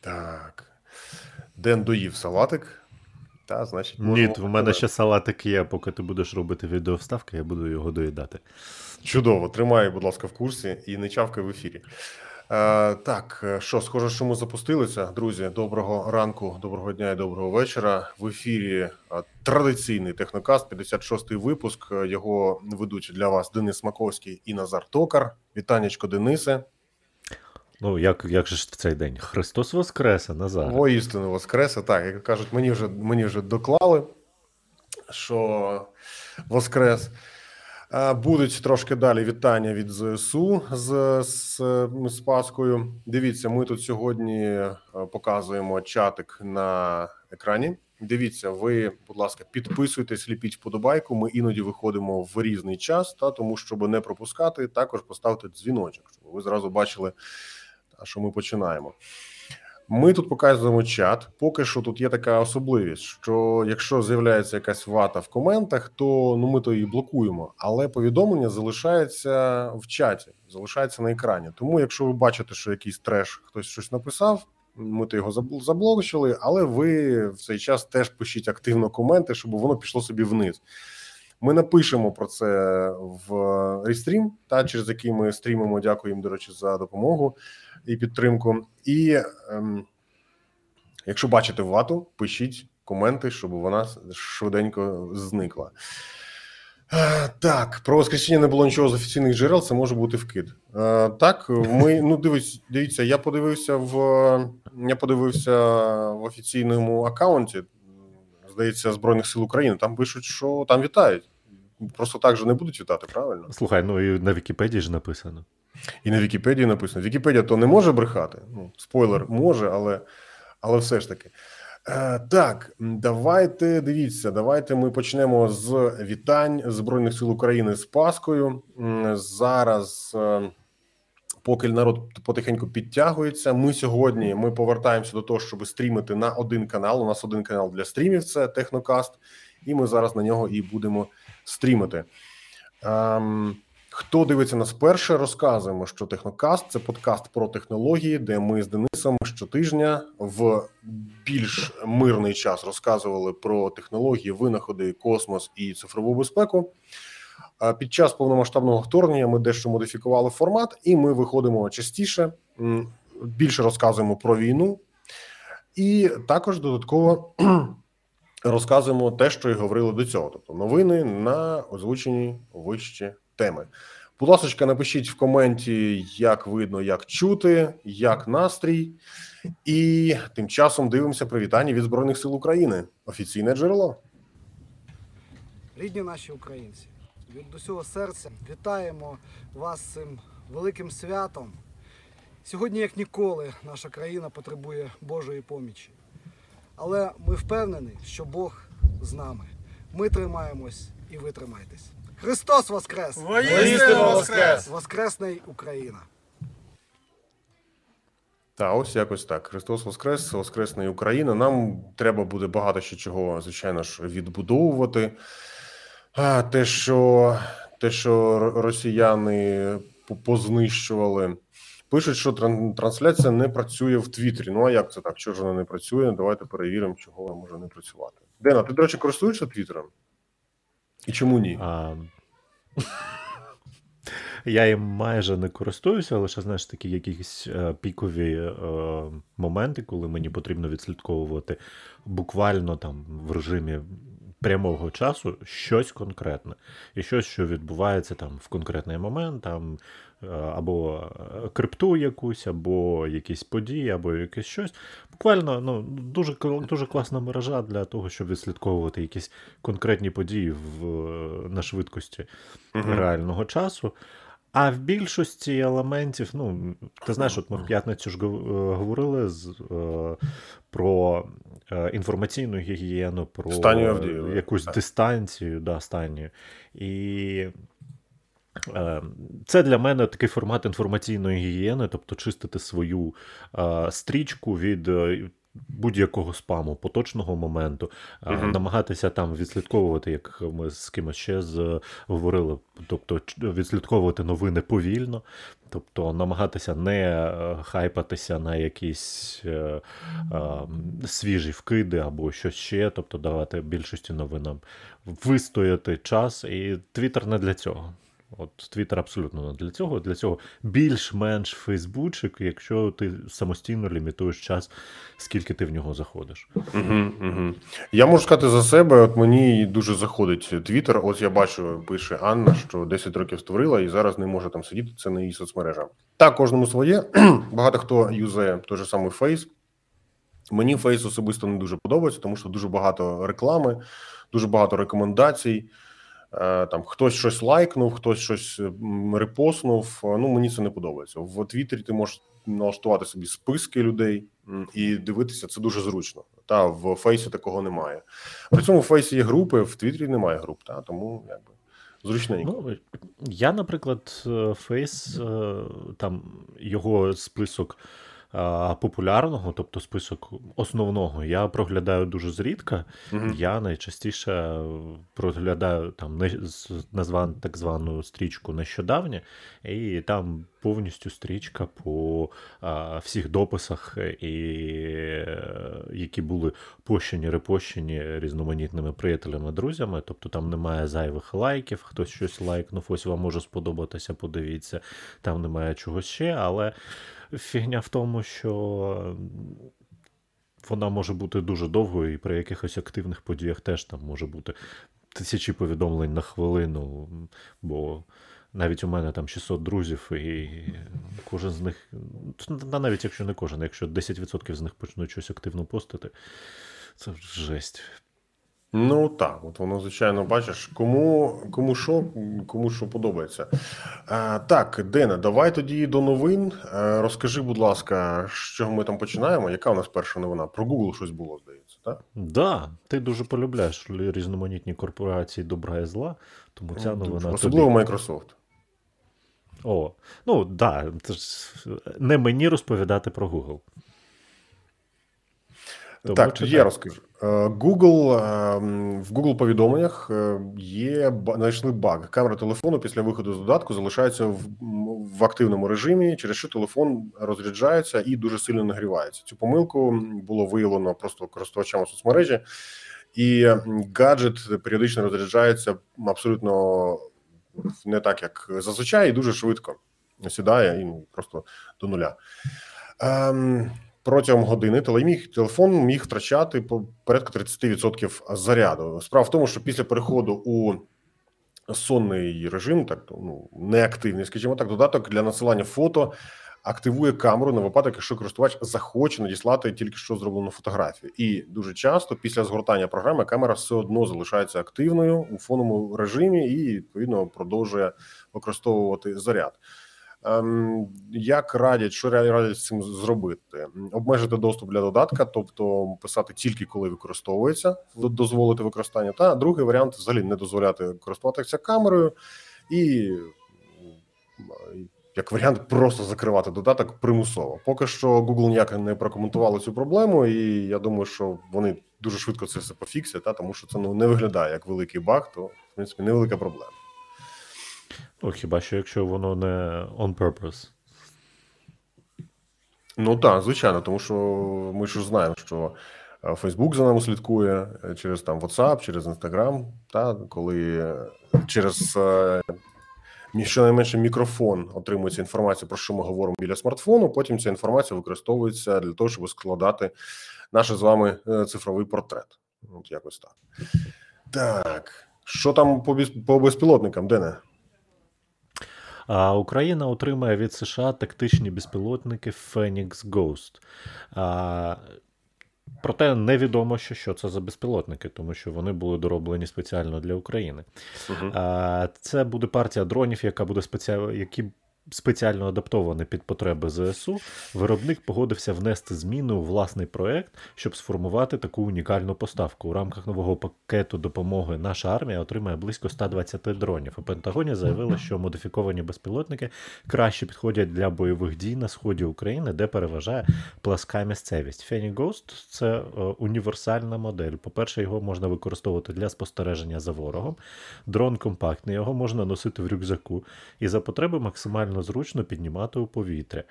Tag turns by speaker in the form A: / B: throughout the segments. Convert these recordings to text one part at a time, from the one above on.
A: Так. Ден доїв салатик. Та, значить,
B: Ні, в мене ще салатик є, поки ти будеш робити відеовставки, я буду його доїдати.
A: Чудово, тримай, будь ласка, в курсі і не чавкай в ефірі. Е, так, е, що, схоже, що ми запустилися. Друзі, доброго ранку, доброго дня і доброго вечора. В ефірі е, традиційний технокаст, 56-й випуск. Е, його ведуть для вас Денис Маковський і Назар Токар. Вітанечко, Денисе.
B: Ну, як як же ж в цей день? Христос Воскресе, Назар.
A: Воістину Воскресе. Так, як кажуть, мені вже мені вже доклали, що Воскрес. Будуть трошки далі вітання від ЗСУ з, з з, Паскою. Дивіться, ми тут сьогодні показуємо чатик на екрані. Дивіться, ви, будь ласка, підписуйтесь, ліпіть вподобайку. Ми іноді виходимо в різний час, та тому, щоб не пропускати, також поставте дзвіночок, щоб ви зразу бачили, що ми починаємо. Ми тут показуємо чат. Поки що тут є така особливість, що якщо з'являється якась вата в коментах, то ну ми то її блокуємо, але повідомлення залишається в чаті, залишається на екрані. Тому, якщо ви бачите, що якийсь треш хтось щось написав, ми то його заблокували, але ви в цей час теж пишіть активно коменти, щоб воно пішло собі вниз. Ми напишемо про це в рестрім, та через який ми стрімимо. Дякуємо, до речі, за допомогу і підтримку. І ем, якщо бачите вату, пишіть коменти, щоб вона швиденько зникла. Е, так, про воскресіння не було нічого з офіційних джерел, це може бути вкид. Е, так, ми ну дивись, дивіться, я подивився в я подивився в офіційному аккаунті, здається, Збройних сил України. Там пишуть, що там вітають. Просто так же не будуть вітати, правильно?
B: Слухай, ну і на Вікіпедії ж написано.
A: І на Вікіпедії написано. Вікіпедія то не може брехати. Ну, спойлер може, але але все ж таки. Е, Так, давайте дивіться, давайте ми почнемо з вітань Збройних сил України з Паскою. Зараз, е, поки народ потихеньку підтягується, ми сьогодні ми повертаємося до того, щоб стрімити на один канал. У нас один канал для стрімів це Технокаст, і ми зараз на нього і будемо стрімити. Ем, Хто дивиться нас перше, розказуємо, що Технокаст це подкаст про технології, де ми з Денисом щотижня в більш мирний час розказували про технології, винаходи, космос і цифрову безпеку. Під час повномасштабного вторгнення ми дещо модифікували формат, і ми виходимо частіше, більше розказуємо про війну, і також додатково розказуємо те, що і говорили до цього, тобто новини на озвучені вище теми. Будь ласка, напишіть в коменті, як видно, як чути, як настрій, і тим часом дивимося привітання від Збройних сил України. Офіційне джерело.
C: Рідні наші українці, від усього серця вітаємо вас цим великим святом. Сьогодні, як ніколи, наша країна потребує Божої помічі. Але ми впевнені, що Бог з нами. Ми тримаємось і ви тримайтесь. Христос Воскрес!
D: Воістину Воскрес!
C: Воскресний Україна!
A: Та ось якось так. Христос Воскрес, Воскресна Україна. Нам треба буде багато ще чого, звичайно ж, відбудовувати. А, Те, що те, що росіяни познищували. Пишуть, що трансляція не працює в Твіттері. Ну а як це так? Чого ж вона не працює? Давайте перевіримо, чого вона може не працювати. Дена, ти, до речі, користуєшся Твіттером? І чому ні? А...
B: Я їм майже не користуюся, лише знаєш такі якісь е, пікові е, моменти, коли мені потрібно відслідковувати буквально там в режимі прямого часу щось конкретне. І щось, що відбувається там в конкретний момент, там Е, або е, крипту якусь, або якісь події, або якесь щось. Буквально ну, дуже дуже класна мережа для того, щоб відслідковувати якісь конкретні події в, на швидкості uh-huh. реального часу. А в більшості елементів, ну, ти знаєш, от ми в п'ятницю ж е, говорили з, е, про е, інформаційну гігієну, про якусь дистанцію да, станію. І Е, це для мене такий формат інформаційної гігієни, тобто чистити свою е, стрічку від е, будь-якого спаму, поточного моменту,
A: Мгм.
B: намагатися там відслідковувати, як ми з кимось ще з, говорили, тобто відслідковувати новини повільно, тобто намагатися не е, хайпатися на якісь е, е, свіжі вкиди або щось ще, тобто давати більшості новинам вистояти час, і Твіттер не для цього. От Твіттер абсолютно для цього. Для цього більш-менш Фейсбучик, якщо ти самостійно лімітуєш час, скільки ти в нього заходиш.
A: Угу, угу. Я можу сказати за себе, от мені дуже заходить Твіттер. От я бачу, пише Анна, що 10 років створила і зараз не може там сидіти. Це не її соцмережа. Так, кожному своє. Багато хто юзає той же самий Фейс. Мені Фейс особисто не дуже подобається, тому що дуже багато реклами, дуже багато рекомендацій. Е, Там хтось щось лайкнув, хтось щось м, репостнув. Е, Ну мені це не подобається. В Твіттері ти можеш налаштувати собі списки людей і дивитися це дуже зручно. Та в Фейсі такого немає. При цьому в Фейсі є групи, в Твіттері немає груп, та тому якби зручненько.
B: Ну, я, наприклад, е, Фейс, е, там його список популярного, тобто список основного, я проглядаю дуже зрідка.
A: Мгм.
B: Я найчастіше проглядаю там назван так звану стрічку нещодавнє, і там повністю стрічка по а, всіх дописах, і які були пощені, репощені різноманітними приятелями, друзями. Тобто там немає зайвих лайків, хтось щось лайкнув, ось вам може сподобатися, подивіться. Там немає чогось ще, але фігня в тому, що вона може бути дуже довгою, і при якихось активних подіях теж там може бути тисячі повідомлень на хвилину, бо навіть у мене там 600 друзів, і кожен з них, навіть якщо не кожен, якщо 10% з них почнуть щось активно постити, це жесть.
A: Ну так, от воно, звичайно, бачиш, кому, кому що, кому що подобається. А, так, Дене, давай тоді до новин. Е, розкажи, будь ласка, з чого ми там починаємо? Яка у нас перша новина? Про Google щось було, здається, так?
B: Да, ти дуже полюбляєш різноманітні корпорації добра і зла, тому ця новина.
A: Особливо
B: тобі.
A: Microsoft.
B: О, ну да, ж не мені розповідати про Google. Тому
A: так, тоді я розкажу. Е, Google е, в Google повідомленнях е, є знайшли баг. Камера телефону після виходу з додатку залишається в, в активному режимі, через що телефон розряджається і дуже сильно нагрівається. Цю помилку було виявлено просто користувачами соцмережі, і гаджет періодично розряджається абсолютно не так, як зазвичай, і дуже швидко сідає і ну, просто до нуля. Ем, протягом години телеміг, телефон міг втрачати по- порядка 30% заряду. Справа в тому, що після переходу у сонний режим, так ну неактивний, скажімо так, додаток для насилання фото активує камеру на випадок, якщо користувач захоче надіслати тільки що зроблену фотографію. І дуже часто після згортання програми камера все одно залишається активною у фоновому режимі і відповідно продовжує використовувати заряд. Ем, Як радять, що радять з цим зробити? Обмежити доступ для додатка, тобто писати тільки коли використовується, дозволити використання. Та другий варіант взагалі не дозволяти користуватися камерою і як варіант просто закривати додаток примусово. Поки що Google ніяк не прокоментувало цю проблему, і я думаю, що вони дуже швидко це все пофіксять, та тому що це ну не виглядає як великий баг, то в принципі невелика проблема.
B: Ну, хіба що якщо воно не on purpose.
A: Ну так, звичайно, тому що ми ж знаємо, що е, Facebook за нами слідкує е, через там WhatsApp, через Instagram, та коли е, через щонайменше мікрофон отримується інформація, про що ми говоримо біля смартфону. Потім ця інформація використовується для того, щоб складати наш з вами е, цифровий портрет. От якось так. Так, що там по, по безпілотникам, Дене?
B: Україна отримає від США тактичні безпілотники Phoenix Ghost. Проте невідомо, що, що це за безпілотники, тому що вони були дороблені спеціально для України. А, це буде партія дронів, яка буде спеціально, які спеціально адаптований під потреби ЗСУ, виробник погодився внести зміни у власний проект, щоб сформувати таку унікальну поставку. У рамках нового пакету допомоги наша армія отримає близько 120 дронів. У Пентагоні заявили, що модифіковані безпілотники краще підходять для бойових дій на сході України, де переважає пласка місцевість. Fenny Ghost – це е, універсальна модель. По-перше, його можна використовувати для спостереження за ворогом. Дрон компактний, його можна носити в рюкзаку і за потреби максимально зручно піднімати у повітря.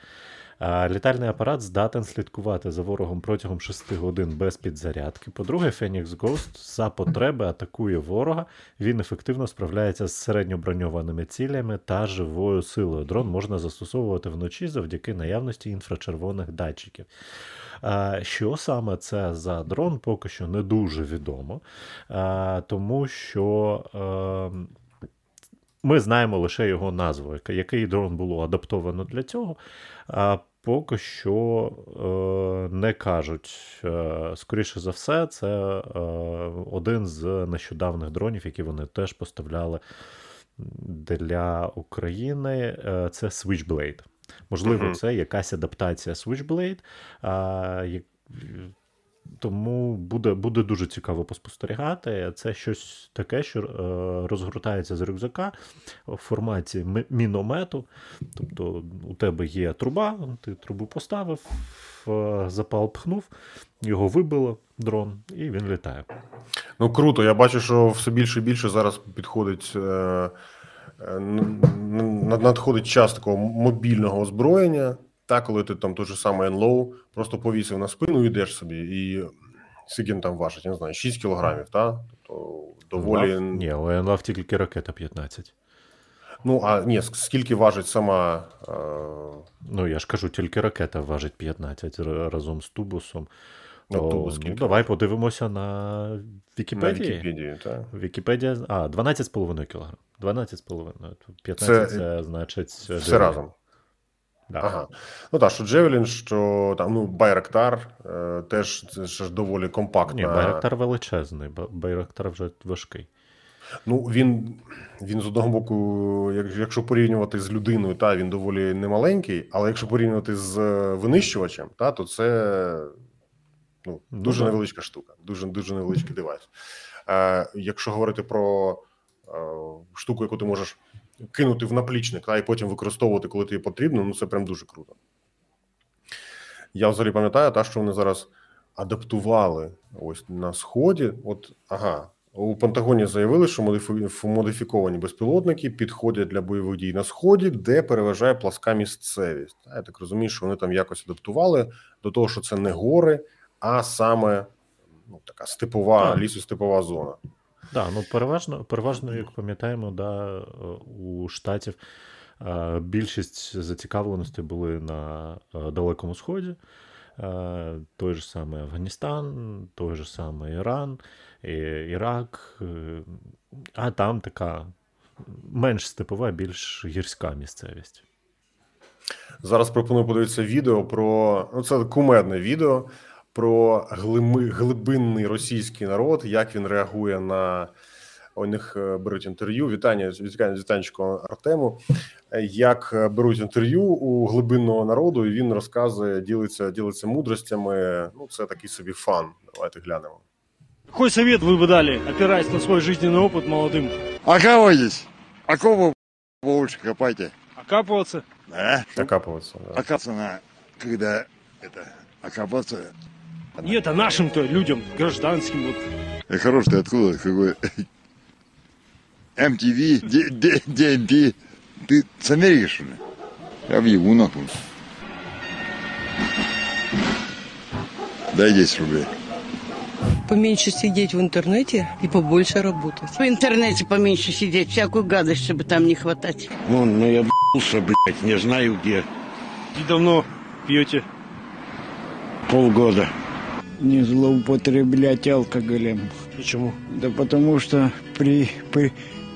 B: Літальний апарат здатен слідкувати за ворогом протягом 6 годин без підзарядки. По-друге, Phoenix Ghost за потреби атакує ворога. Він ефективно справляється з середньоброньованими цілями та живою силою. Дрон можна застосовувати вночі завдяки наявності інфрачервоних датчиків. Що саме це за дрон, поки що не дуже відомо, тому що. Ми знаємо лише його назву, який дрон було адаптовано для цього. А поки що е, не кажуть. Е, скоріше за все, це е, один з нещодавних дронів, які вони теж поставляли для України. Е, це Switchblade. Можливо,
A: Мгм.
B: це якась адаптація Switchblade. Як- тому буде, буде дуже цікаво поспостерігати. Це щось таке, що е, розгортається з рюкзака в форматі міномету. Тобто у тебе є труба, ти трубу поставив, е, запал пхнув, його вибило дрон, і він літає.
A: Ну круто. Я бачу, що все більше і більше зараз підходить. Е, е, надходить час такого мобільного озброєння. Та, коли ти там той же самий НЛО просто повісив на спину і йдеш собі, і скільки він там важить, я не знаю, 6 кілограмів, та? Тобто доволі.
B: Лав? Ні, у НЛАВ тільки ракета 15.
A: Ну, а ні, скільки важить сама. Е,
B: Ну, я ж кажу, тільки ракета важить 15 разом з тубусом.
A: Ну,
B: То,
A: тубус
B: ну, давай подивимося на
A: на
B: Вікіпедії.
A: Вікіпедії, так.
B: Вікіпедія. А, 12,5 кг. 12,5. 15 це,
A: Це-
B: значить.
A: Все разом.
B: Да.
A: Ага. Ну так, що Джевелін, що там, ну, Байрактар е, теж це ж доволі компактна.
B: Ні, Байрактар величезний, Ба- Байрактар вже важкий.
A: Ну, він, він з одного боку, як- якщо порівнювати з людиною, та він доволі немаленький, але якщо порівнювати з е, винищувачем, та, то це ну,
B: Ну,
A: дуже невеличка штука, дуже, дуже невеличкий девайс. Е, якщо говорити про е, штуку, яку ти можеш кинути в наплічник, та, і потім використовувати, коли тобі потрібно, ну це прям дуже круто. Я взагалі пам'ятаю, та, що вони зараз адаптували ось на сході. От, ага, у Пентагоні заявили, що модифіковані безпілотники підходять для бойових дій на сході, де переважає пласка місцевість. Та, Я так розумію, що вони там якось адаптували до того, що це не гори, а саме ну, така степова, лісостепова зона.
B: Да, ну переважно, переважно, як пам'ятаємо, да, е, у штатів е, більшість зацікавленостей були на е, Далекому Сході. Той же самий Афганістан, той же самий Іран, Ірак, а там така менш степова, більш гірська місцевість.
A: Зараз пропоную подивитися відео про ну це кумедне відео про глими, глибинний російський народ, як він реагує на у них е, беруть інтерв'ю. Вітання вітання вітанечко Артему. Е, Як е, беруть інтерв'ю у глибинного народу, і він розказує, ділиться, ділиться мудростями. Ну, це такий собі фан. Давайте глянемо.
E: Какой совет вы бы дали, опираясь на свой жизненный опыт молодым?
D: Окапывайтесь. Окопы лучше копайте.
E: Окапываться?
D: Да?
A: Накапуватися. Да.
D: Окапаться на... Когда это... Окопаться...
E: Нет, а нашим-то людям, гражданским, вот.
D: Э, Хорош ты откуда? Какой... MTV, DNT. Ты с Америки, что ли? Я въебу нахуй. Дай 10 рублей.
F: Поменьше сидеть в интернете и побольше работать.
G: В интернете поменьше сидеть, всякую гадость, чтобы там не хватать.
H: Вон, ну я б***ся, блядь, не знаю где.
E: И давно пьете?
H: Полгода.
I: Не злоупотреблять алкоголем.
E: Почему?
I: Да потому что при, при,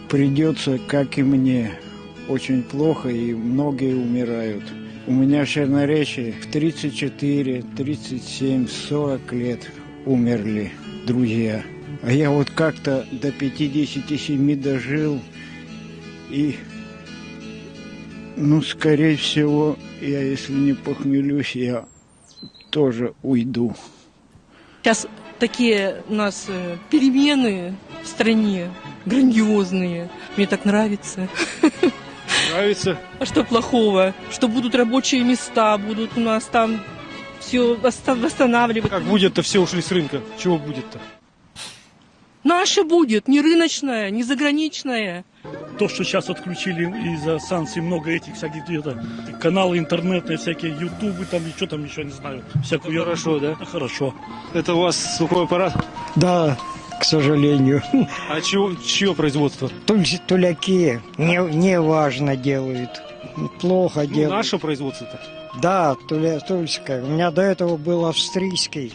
I: придется, как и мне, очень плохо, и многие умирают. У меня в Черноречии в 34, 37, 40 лет умерли друзья. А я вот как-то до 57 дожил и Ну, скорее всего, я, если не похмелюсь, я тоже уйду.
F: Сейчас такие у нас э, перемены в стране грандиозные. Мне так нравится.
E: Нравится?
F: А что плохого? Что будут рабочие места, будут у нас там все восстанавливать.
E: Как будет-то все ушли с рынка? Чего будет-то?
F: Наше будет, не рыночное, не заграничное.
E: То, что сейчас отключили из-за санкций много этих всяких где-то каналы интернетные, всякие ютубы там и что там еще не знаю. Всякую хорошо, да? Хорошо. Это у вас сухой аппарат?
I: Да, к сожалению.
E: А чего, чье производство?
I: Туль- Туляки не, не важно делают. Плохо
E: Ну,
I: делают.
E: наше производство-то.
I: Да, туля, тульская. У меня до этого был австрийский.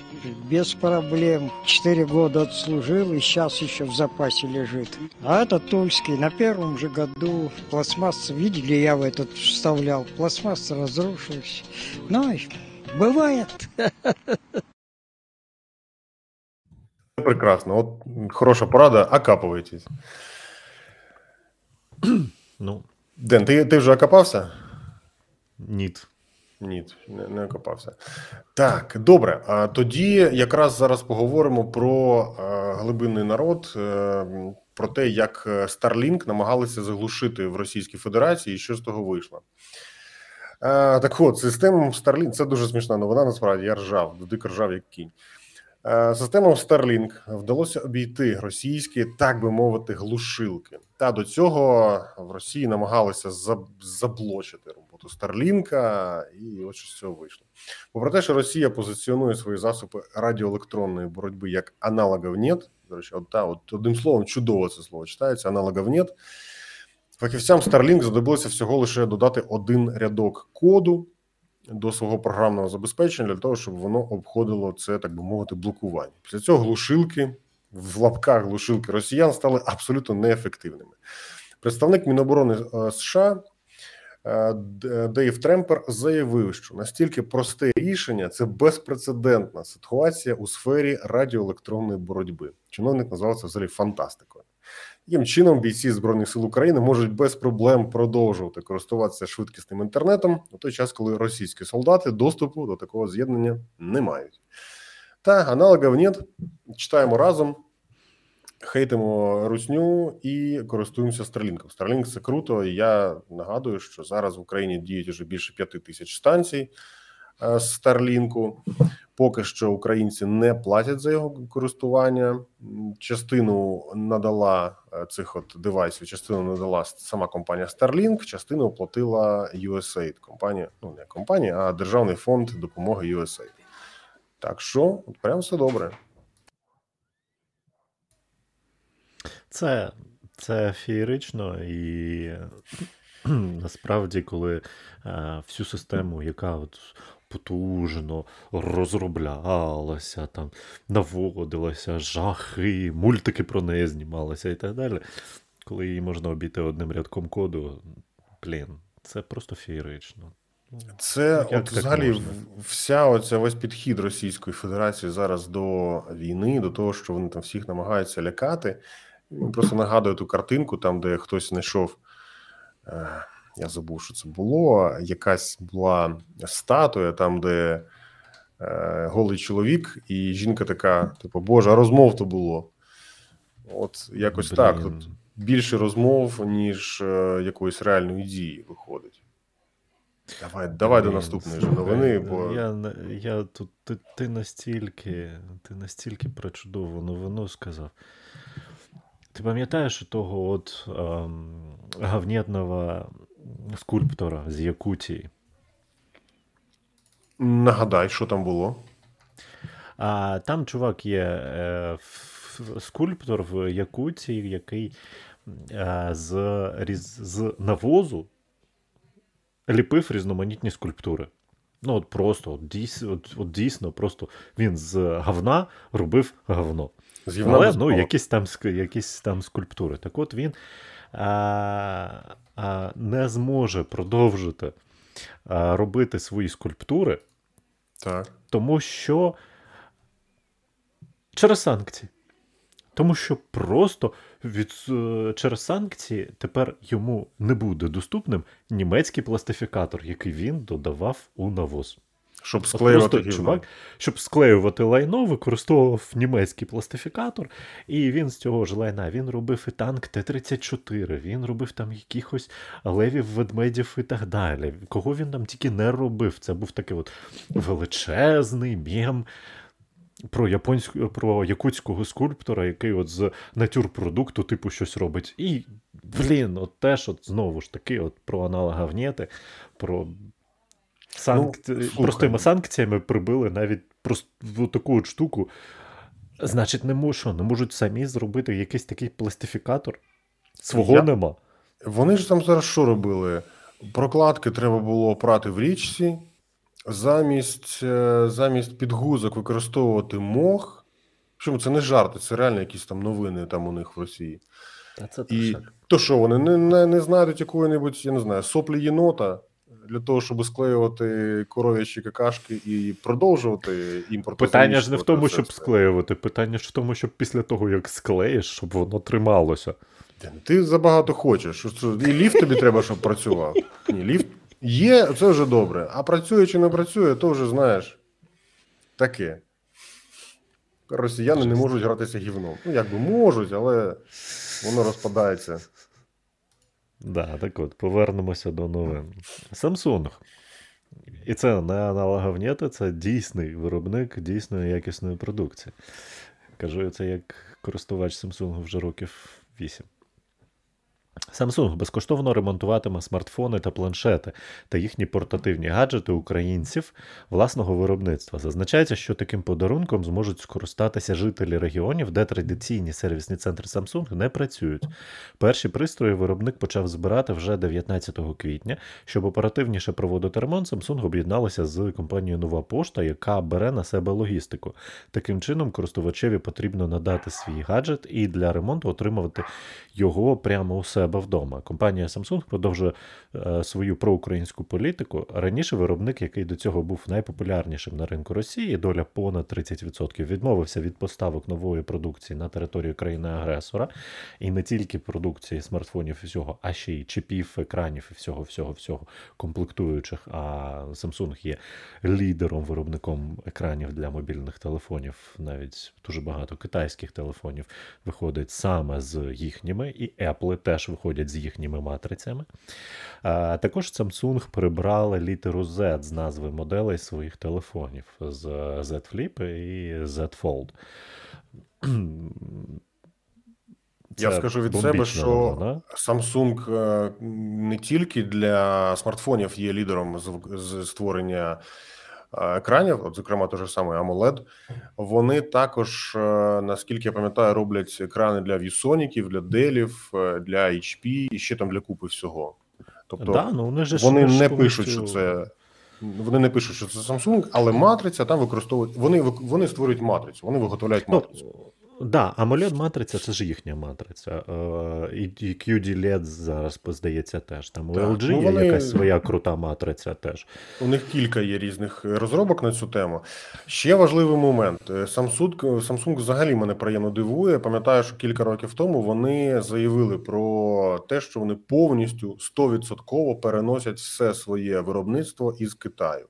I: Без проблем. Четыре года отслужил и сейчас еще в запасе лежит. А это тульский. На первом же году пластмасса, видели, я в этот вставлял. Пластмасса разрушилась. Ну, и бывает.
A: Прекрасно. От хороша порада, окапуйтесь.
B: Ну,
A: Ден, ти, ти вже окопався?
B: ніт.
A: Ні, не, не окопався. Так, добре. А тоді якраз зараз поговоримо про е, глибинний народ, е, про те, як е, Starlink намагалися заглушити в Російській Федерації, і що з того вийшло. Так от, системам Starlink, це дуже смішна новина, насправді я ржав, дико ржав як кінь. Системам Starlink вдалося обійти російські, так би мовити, глушилки. Та до цього в Росії намагалися заб- заблочити роботу Старлінка, і от що з цього вийшло. Попри те, що Росія позиціонує свої засоби радіоелектронної боротьби як аналогів нет. До речі, от, та, от одним словом, чудово це слово читається, аналогів нет. Фахівцям Starlink знадобилося всього лише додати один рядок коду до свого програмного забезпечення для того, щоб воно обходило це, так би мовити, блокування. Після цього глушилки в лапках глушилки росіян стали абсолютно неефективними. Представник Міноборони е, США Дейв Тремпер заявив, що настільки просте рішення це безпрецедентна ситуація у сфері радіоелектронної боротьби. Чиновник назвав це взагалі фантастикою. Таким чином, бійці збройних сил України можуть без проблем продовжувати користуватися швидкісним інтернетом у той час, коли російські солдати доступу до такого з'єднання не мають. Та аналогів нет. Читаємо разом, хейтимо русню і користуємося Старлінком. Старлінк це круто. Я нагадую, що зараз в Україні діють вже більше п'яти тисяч станцій е, з Старлінку. Поки що українці не платять за його користування. Частину надала е, цих от девайсів, частину надала сама компанія Starlink, частину оплатила USAID, компанія, ну не компанія, а Державний фонд допомоги USAID. Так що, от прям все добре.
B: Це, це феєрично і насправді, коли е, всю систему, яка от потужно розроблялася, там наводилася, жахи, мультики про неї знімалися і так далі. Коли її можна обійти одним рядком коду, блін, це просто феєрично. Ну,
A: Це
B: Як
A: от взагалі
B: можна?
A: вся оця весь підхід Російської Федерації зараз до війни, до того, що вони там всіх намагаються лякати. Він Просто нагадує ту картинку, там, де хтось знайшов. е, Я забув, що це було. Якась була статуя, там, де е, голий чоловік, і жінка така: типу, Боже, а розмов то було. От якось так. Тут більше розмов, ніж е, якоїсь реальної дії виходить. Давай, давай до наступної
B: слухай,
A: новини, бо
B: Я, я тут ти, ти настільки, ти настільки про чудову новину сказав. Ти пам'ятаєш того от ем, гавнєтного скульптора з Якутії?
A: нагадай, що там було.
B: А там чувак є е, ф- скульптор в Якутії, який е, з, різ, з навозу ліпив різноманітні скульптури. Ну, от просто, от, дійс, от, от дійсно, просто він з говна робив говно. Але ну, якісь, там, якісь там скульптури. Так от він а, а, не зможе продовжити а, робити свої скульптури,
A: Так.
B: тому що через санкції. Тому що просто від, е, через санкції тепер йому не буде доступним німецький пластифікатор, який він додавав у навоз.
A: Щоб склеювати
B: просто
A: гівно.
B: чувак, щоб склеювати лайно, використовував німецький пластифікатор, і він з цього ж лайна він робив і танк Т-34, він робив там якихось левів, ведмедів і так далі. Кого він там тільки не робив. Це був такий от величезний мєм про японську, про якутського скульптора, який от з натюрпродукту, типу, щось робить. І, блін, от теж от знову ж таки, от про аналога Внєти, про санк...
A: Ну,
B: простими санкціями прибили навіть просто таку от штуку. Значить, не можуть, що, не можуть самі зробити якийсь такий пластифікатор? Свого
A: Я-
B: нема.
A: Вони ж там зараз що робили? Прокладки треба було прати в річці, замість, е, замість підгузок використовувати мох. Чому це не жарти, це реально якісь там новини там у них в Росії.
B: Та це
A: І то що, вони не, не, не знайдуть якої-небудь, я не знаю, соплі єнота для того, щоб склеювати коров'ячі какашки і продовжувати імпорт.
B: Питання ж не в тому, щоб склеювати, питання ж в тому, щоб після того, як склеїш, щоб воно трималося.
A: Ти забагато хочеш. І ліфт тобі треба, щоб працював. Ні, ліфт є, це вже добре. А працює чи не працює, то вже знаєш. Таке. Росіяни не можуть гратися гівном. Ну, якби можуть, але воно розпадається.
B: Да, так от, повернемося до новин. Samsung. І це не аналогов нету, це дійсний виробник дійсної якісної продукції. Кажу це як користувач Samsung вже років 8. Samsung безкоштовно ремонтуватиме смартфони та планшети та їхні портативні гаджети українців власного виробництва. Зазначається, що таким подарунком зможуть скористатися жителі регіонів, де традиційні сервісні центри Samsung не працюють. Перші пристрої виробник почав збирати вже 19 квітня. Щоб оперативніше проводити ремонт, Samsung об'єдналася з компанією Нова Пошта, яка бере на себе логістику. Таким чином, користувачеві потрібно надати свій гаджет і для ремонту отримувати його прямо у себе вдома. Компанія Samsung продовжує е, свою проукраїнську політику. Раніше виробник, який до цього був найпопулярнішим на ринку Росії, доля понад 30%, відмовився від поставок нової продукції на територію країни-агресора. І не тільки продукції смартфонів і всього, а ще й чіпів, екранів і всього, всього, всього комплектуючих. А Samsung є лідером виробником екранів для мобільних телефонів. Навіть дуже багато китайських телефонів виходить саме з їхніми, і Apple теж виходять з їхніми матрицями. А також Samsung прибрали літеру Z з назви моделей своїх телефонів з Z Flip і Z Fold.
A: Я скажу від себе, що
B: новина.
A: Samsung е, не тільки для смартфонів є лідером з, створення екранів, от, зокрема, той же самий AMOLED. Вони також, е, наскільки я пам'ятаю, роблять екрани для Viewsonicів, для Dell, е, для HP і ще там для купи всього. Тобто
B: да, ну, вони ж
A: вони
B: ж
A: не пишуть, що це. Вони не пишуть, що це Samsung, але матриця там використовують. Вони вони створюють матрицю, вони виготовляють матрицю.
B: Да, AMOLED матриця це ж їхня матриця. Е, І, QD LED зараз, здається, теж. Там у LG
A: ну,
B: є якась своя крута матриця теж.
A: У них кілька є різних розробок на цю тему. Ще важливий момент. Е, Samsung, Samsung взагалі мене приємно дивує. Пам'ятаю, що кілька років тому вони заявили про те, що вони повністю 100% переносять все своє виробництво із Китаю.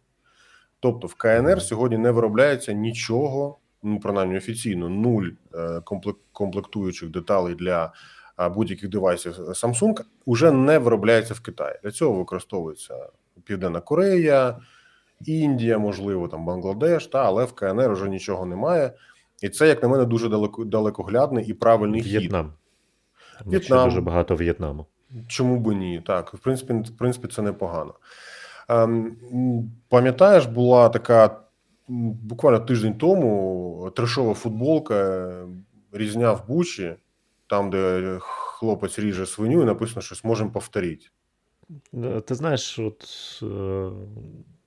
A: Тобто в КНР сьогодні не виробляється нічого, ну принаймні офіційно, нуль е, комплек- комплектуючих деталей для будь-яких девайсів Samsung уже не виробляється в Китаї. Для цього використовується Південна Корея, Індія, можливо, там Бангладеш, та але в КНР вже нічого немає. І це, як на мене, дуже далеко далекоглядний і правильний.
B: В'єтнам.
A: В'єтнам.
B: дуже багато В'єтнаму.
A: Чому би ні? Так, в принципі, в принципі, це непогано. Ем, пам'ятаєш, була така буквально тиждень тому трешова футболка е, різня в Бучі, там, де хлопець ріже свиню, і написано, що зможемо повторити.
B: Е, Ти знаєш, от е,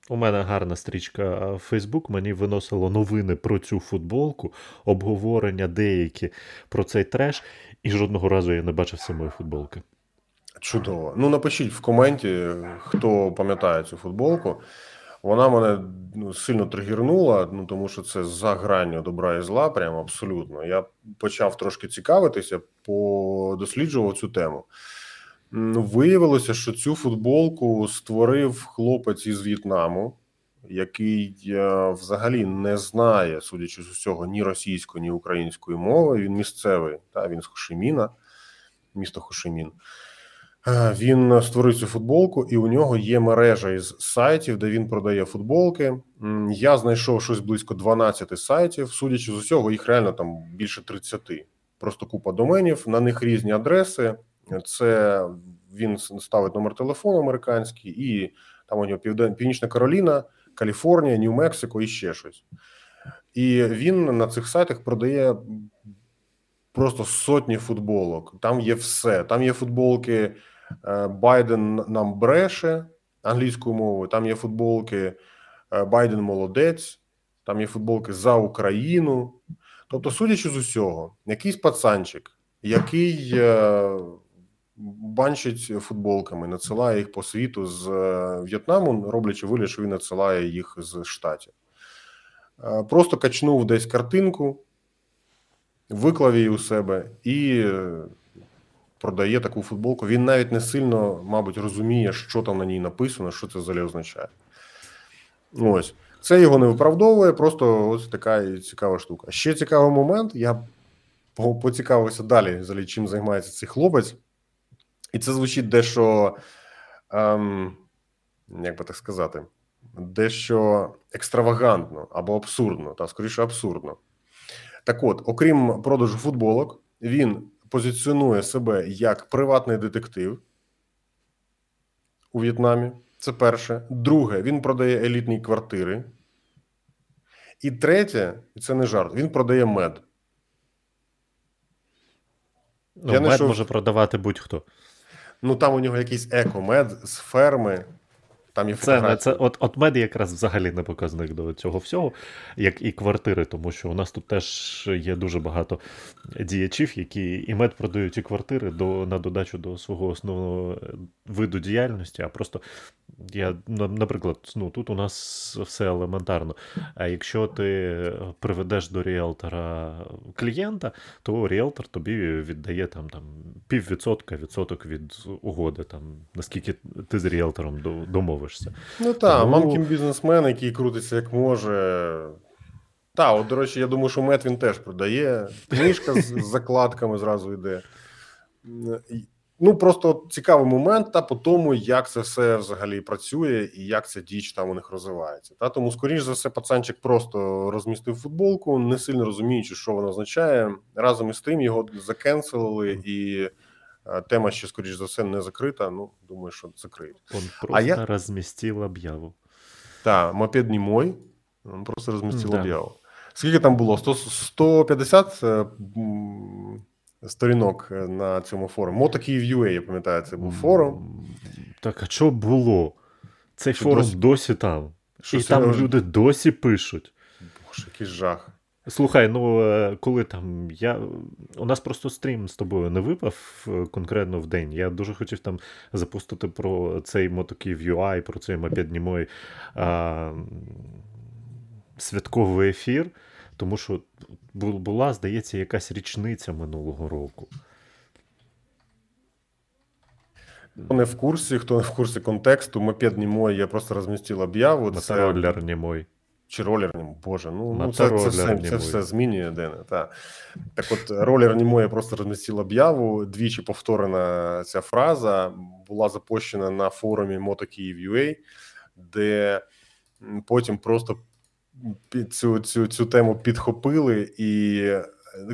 B: у мене гарна стрічка в Facebook, мені виносило новини про цю футболку, обговорення деякі про цей треш, і жодного разу я не бачив самої футболки.
A: Чудово. Ну, напишіть в коменті, хто пам'ятає цю футболку. Вона мене ну, сильно тригернула, ну тому що це за гранню добра і зла, прямо абсолютно. Я почав трошки цікавитися, подосліджував цю тему. Виявилося, що цю футболку створив хлопець із В'єтнаму, який е, взагалі не знає, судячи з усього, ні російської, ні української мови. Він місцевий, та він з Хошиміна, місто Хошимін. Е, Він створив цю футболку, і у нього є мережа із сайтів, де він продає футболки. Я знайшов щось близько 12 сайтів. Судячи з усього, їх реально там більше 30. Просто купа доменів, на них різні адреси. Це він ставить номер телефону американський, і там у нього Півден... Північна Кароліна, Каліфорнія, Нью-Мексико і ще щось. І він на цих сайтах продає просто сотні футболок. Там є все. Там є футболки е, Байден нам бреше англійською мовою. Там є футболки е, Байден молодець, там є футболки за Україну. Тобто, судячи з усього, якийсь пацанчик, який е, банчить футболками, надсилає їх по світу з е, В'єтнаму, роблячи вигляд, що він надсилає їх з штатів. Е, Просто качнув десь картинку, виклав її у себе і е, продає таку футболку. Він навіть не сильно, мабуть, розуміє, що там на ній написано, що це взагалі означає. Ось. Це його не виправдовує, просто ось така цікава штука. Ще цікавий момент. Я поцікавився далі, взагалі, чим займається цей хлопець. І це звучить дещо, ем, як би так сказати, дещо екстравагантно або абсурдно, та скоріше абсурдно. Так от, окрім продажу футболок, він позиціонує себе як приватний детектив у В'єтнамі. Це перше. Друге, він продає елітні квартири. І третє, і це не жарт, він продає мед.
B: Ну,
A: Я
B: мед
A: знайшов-
B: може продавати будь-хто.
A: Ну там у нього якийсь екомед з ферми. Там є
B: Це, це, от, от мед якраз взагалі не показник до цього всього, як і квартири, тому що у нас тут теж є дуже багато діячів, які і мед продають і квартири до, на додачу до свого основного виду діяльності. А просто я, наприклад, ну тут у нас все елементарно. А якщо ти приведеш до ріелтора клієнта, то ріелтор тобі віддає там, там піввідсотка, відсоток від угоди, там наскільки ти з ріелтором до- домовишся.
A: Ну так,
B: Тому-
A: мамкін бізнесмен, який крутиться як може. Та, от, до речі, я думаю, що мед він теж продає. Книжка з, з закладками зразу йде. Ну, просто цікавий момент, та по тому, як це все взагалі працює і як ця діч там у них розвивається. Та тому, скоріш за все, пацанчик просто розмістив футболку, не сильно розуміючи, що вона означає. Разом із тим його закенселили, і тема ще, скоріш за все, не закрита. Ну, думаю, що закриють.
B: Он
A: А
B: просто
A: я-
B: розмістив об'яву.
A: Так, мопед не мой. Он просто розмістив
B: Да.
A: об'яву. Скільки там було? 100, 150 е, сторінок е, на цьому форумі. Мото Київ UA, я пам'ятаю, це був форум.
B: Так, а що було? Цей форум
A: досі-
B: досі, там.
A: Що
B: і там люди досі пишуть.
A: Боже, який жах.
B: Слухай, ну е, коли там я. У нас просто стрім з тобою не випав е, конкретно в день. Я дуже хотів там запустити про цей мотоків UI, про цей мопедні а, святковий ефір, тому що була, здається, якась річниця минулого року.
A: Хто не в курсі, хто не в курсі контексту, мопед не мой, я просто розмістив об'яву. Це...
B: Мотороллер не мой.
A: Чи ролер не Боже, ну, ну це, це, все, це все змінює Дене. Та. Так от, ролер Німо просто розмістив об'яву. Двічі повторена ця фраза була запущена на форумі MotoKiїv.ua, де потім просто цю, цю, цю тему підхопили. І е,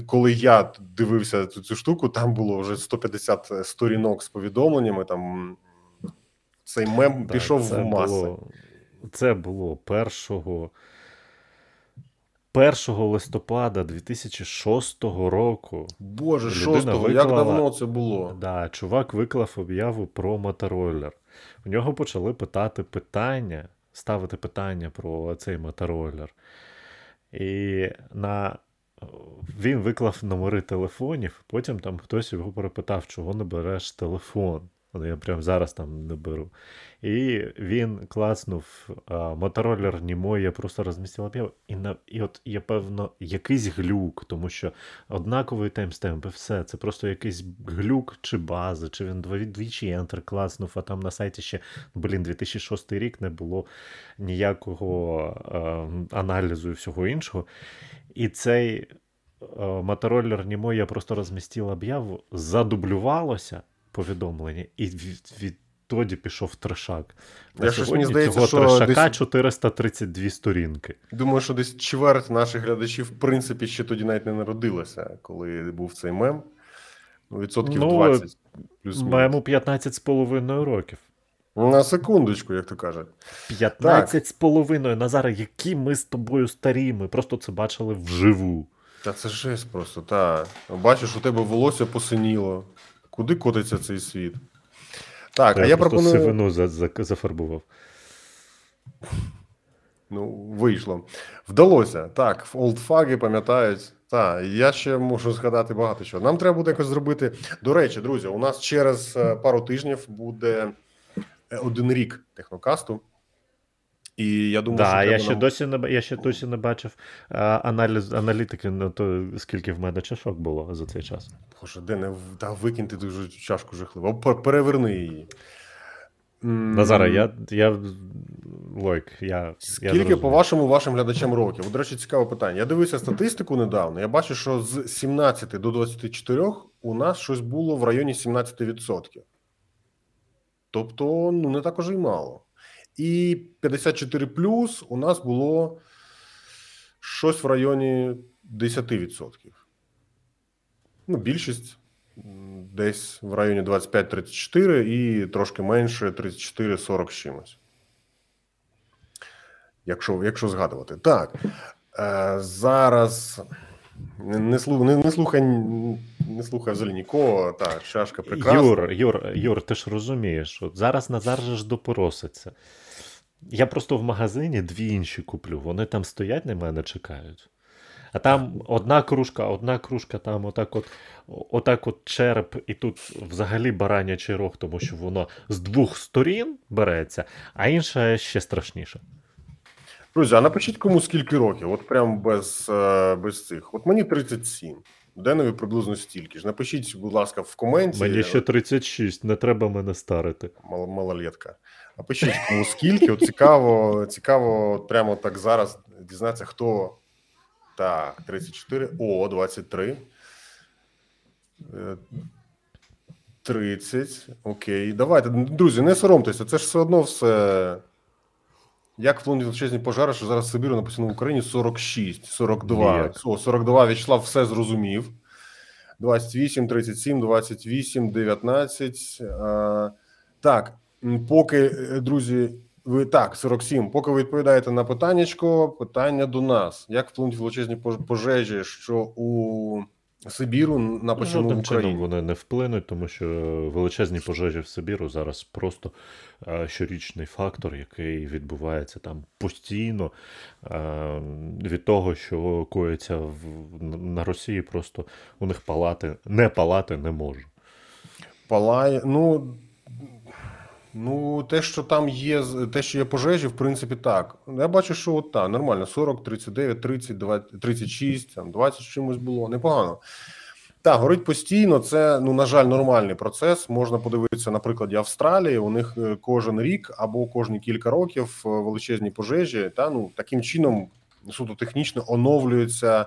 A: коли я дивився цю, цю штуку, там було вже 150 сторінок з повідомленнями. Там цей мем
B: Так,
A: пішов
B: це
A: в маси.
B: Було, це було 1, 1 листопада 2006 року.
A: Боже,
B: Людина
A: шостого, як давно це було?
B: Да, чувак виклав об'яву про мотороллер. У нього почали питати питання, ставити питання про цей мотороллер. І на... він виклав номери телефонів, потім там хтось його перепитав, чого не береш телефон. Я прям зараз там не беру. І він класнув мотороллер Німо, я просто розмістив об'яв. І, на, і от є, певно, якийсь глюк, тому що однаковий timestamp і все. Це просто якийсь глюк чи база, чи він двічі Enter класнув, а там на сайті ще, блін, 2006 рік не було ніякого е, аналізу і всього іншого. І цей е, мотороллер Німо я просто розмістив об'яву, задублювалося повідомлення, і від, відтоді пішов трешак.
A: Я щось, мені
B: сьогодні
A: здається,
B: цього
A: що
B: трешака
A: десь-
B: 432 сторінки.
A: Думаю, що десь чверть наших глядачів, в принципі, ще тоді навіть не народилася, коли був цей мем. Ну, відсотків
B: Ну,
A: 20. Плюс
B: Маємо 15 з половиною років.
A: На секундочку, як то кажуть.
B: 15 з половиною. Назаре, які ми з тобою старі, ми просто це бачили вживу.
A: Та це жесть просто, та. Бачиш, у тебе волосся посиніло. Куди котиться цей світ? Так, а я пропоную.
B: сивину за, за, зафарбував.
A: Ну, вийшло. Вдалося. Так, олдфаги пам'ятають. Так, я ще можу згадати багато чого. Нам треба буде якось зробити. До речі, друзі, у нас через е, пару тижнів буде е, один рік технокасту. І я думаю,
B: Да,
A: що
B: я ще
A: нам-
B: досі не я ще досі не бачив а, аналіз аналітики на то, скільки в мене чашок було за цей час.
A: Боже, де не та викинь ти дуже чашку жахливо. Переверни її. М,
B: Назаре, я, я Лойк, я. я
A: Скільки,
B: зрозумів.
A: по-вашому, вашим глядачам років? До речі, цікаве питання. Я дивився статистику недавно. Я бачу, що з 17 до 24 у нас щось було в районі 17%. Тобто, ну, не так уже й мало. І 54 плюс у нас було щось в районі 10%. Ну, більшість десь в районі 25-34 і трошки менше 34-40 з чимось. Якщо, якщо згадувати. Так. Е, зараз не, не, не, слухай не слухай взагалі нікого. Так, чашка прекрасна.
B: Юр, Юр, Юр, ти ж розумієш, от зараз Назар же ж допороситься. Я просто в магазині дві інші куплю. Вони там стоять на мене чекають. А там одна кружка, одна кружка, там отак от, отак от череп, і тут взагалі баранячий рог, тому що воно з двох сторін береться, а інша ще страшніше.
A: Друзі, а напишіть кому скільки років, от прям без, е, без цих. От мені 37. Денові приблизно стільки ж. Напишіть, будь ласка, в коменті.
B: Мені ще 36, не треба мене старити.
A: Мал- малолетка. Напишіть кому скільки. От цікаво, цікаво, от прямо так зараз дізнатися, хто. Так, 34. О, 23. Е, 30. Окей. Давайте, друзі, не соромтеся, це ж все одно все. Як вплинуть величезні пожари, що зараз в Сибіру написано в Україні 46, 42.
B: Як?
A: О, 42 В'ячеслав все зрозумів. 28, 37, 28, 19. А, так, поки, е, друзі, ви так, 47. Поки ви відповідаєте на питаннячко, питання до нас. Як вплинуть величезні пож- пожежі, що у Сибіру на почему
B: ну, чином вони не вплинуть, тому що величезні пожежі в Сибіру зараз просто е, щорічний фактор, який відбувається там постійно е, від того, що коїться в, на Росії, просто у них палати не палати не можу.
A: Палає. Ну, ну, те, що там є, те, що є пожежі, в принципі, так. Я бачу, що от так, нормально: 40, 39, 30, 20, 36, там 20 чимось було. Непогано. Так, горить постійно. Це, ну, на жаль, нормальний процес. Можна подивитися на прикладі Австралії. У них е, кожен рік або кожні кілька років е, величезні пожежі. Та ну таким чином суто технічно оновлюються,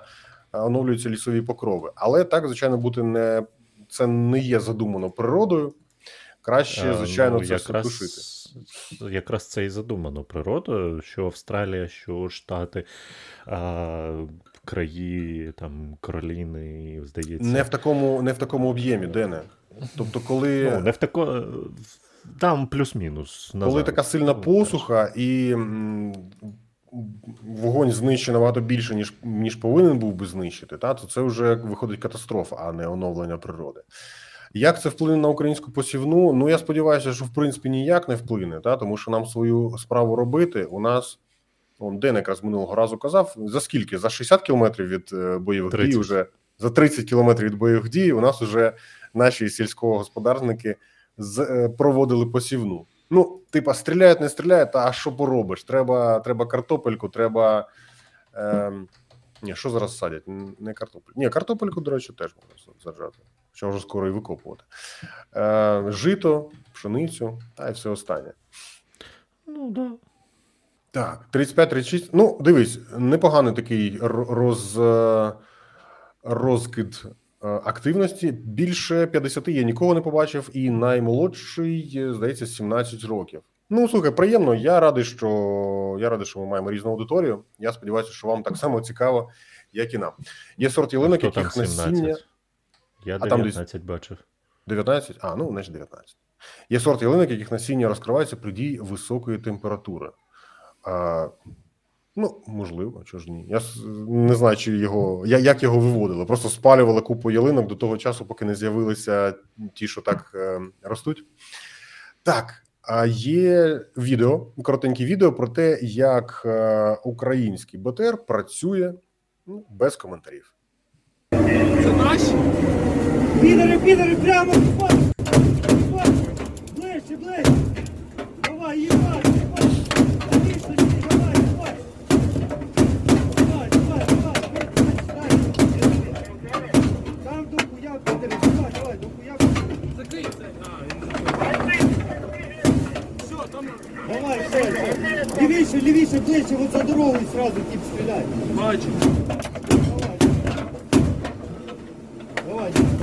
A: е, оновлюються лісові покрови. Але так, звичайно, бути не це не є задумано природою. Краще,
B: Е,
A: звичайно,
B: ну,
A: це все
B: якраз,
A: тушити.
B: якраз це і задумано природою, що Австралія, що Штати, а, краї, там, Кароліни, здається.
A: Не в такому, не в такому об'ємі, Дене. Тобто, коли,
B: Ну, не в тако... Там плюс-мінус.
A: коли така сильна
B: Ну,
A: посуха і вогонь знищить набагато більше, ніж, ніж повинен був би знищити, та, то це вже виходить катастрофа, а не оновлення природи. Як це вплине на українську посівну? Ну я сподіваюся, що в принципі ніяк не вплине, та тому що нам свою справу робити. У нас он Ден якраз минулого разу казав за скільки? За 60 кілометрів від е, бойових
B: 30.
A: дій, вже за 30 кілометрів від бойових дій. У нас вже наші сільськогосподарники з, е, проводили посівну. Ну, типа, стріляють, не стріляють, а що поробиш? Треба, треба картопельку, треба. Е, ні, що зараз садять? Не картопельку. Ні, картопельку, до речі, теж можна саджати. Що вже скоро і викопувати. Е, жито, пшеницю та й все останнє.
B: Ну, да.
A: Так, 35-36. Ну, дивись, непоганий такий роз, е, розкид е, активності. Більше 50 я нікого не побачив, і наймолодший, е, здається, 17 років. Ну, слухай, приємно. Я радий, що я радий, що ми маємо різну аудиторію. Я сподіваюся, що вам так само цікаво, як і нам. Є сорт ялинок, яких насіння
B: 17? Я
A: А там десь-
B: 19 бачив.
A: 19? А, ну, значить 19. Є сорт ялинок, яких насіння розкривається при дії високої температури. А, ну, можливо, чого ж ні. Я не знаю, чи його, я, як його виводили. Просто спалювали купу ялинок до того часу, поки не з'явилися ті, що так е, ростуть. Так, а є відео, коротеньке відео про те, як е, український БТР працює ну, без коментарів.
E: Підери, підери, прямо! Ближче, ближче! Давай, їбать, їбать! Лівіше, лівіше, давай, давай! Давай, давай, давай! Дай, Там до хуя, підери, давай, давай, до хуя! Закрий це! Все, там... Давай, все, все! Лівіше, лівіше, ближче, от за дорогою сразу тип стріляй! Бачу! Давай, давай!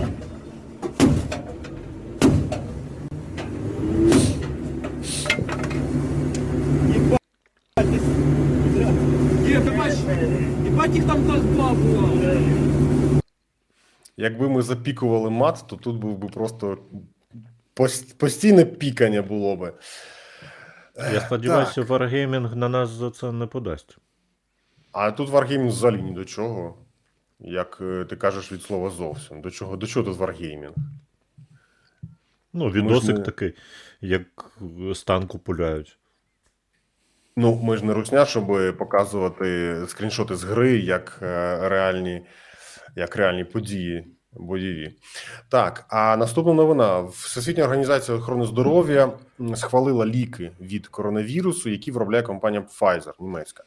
E: Ебать их там два было.
A: Якби ми запікували мат, то тут був би просто постійне пікання було би.
B: Я сподіваюся,
A: Так.
B: Wargaming на нас за це не подасть.
A: А тут Wargaming взагалі ні до чого. Як е, ти кажеш від слова зовсім. До чого, до чого тут Wargaming?
B: Ну, відосик
A: не-
B: такий, як з танку пуляють.
A: Ну, ми ж не русня, щоб показувати скріншоти з гри як е, реальні, як реальні події бойові. Так, а наступна новина: Всесвітня організація охорони здоров'я схвалила ліки від коронавірусу, які виробляє компанія Pfizer, німецька.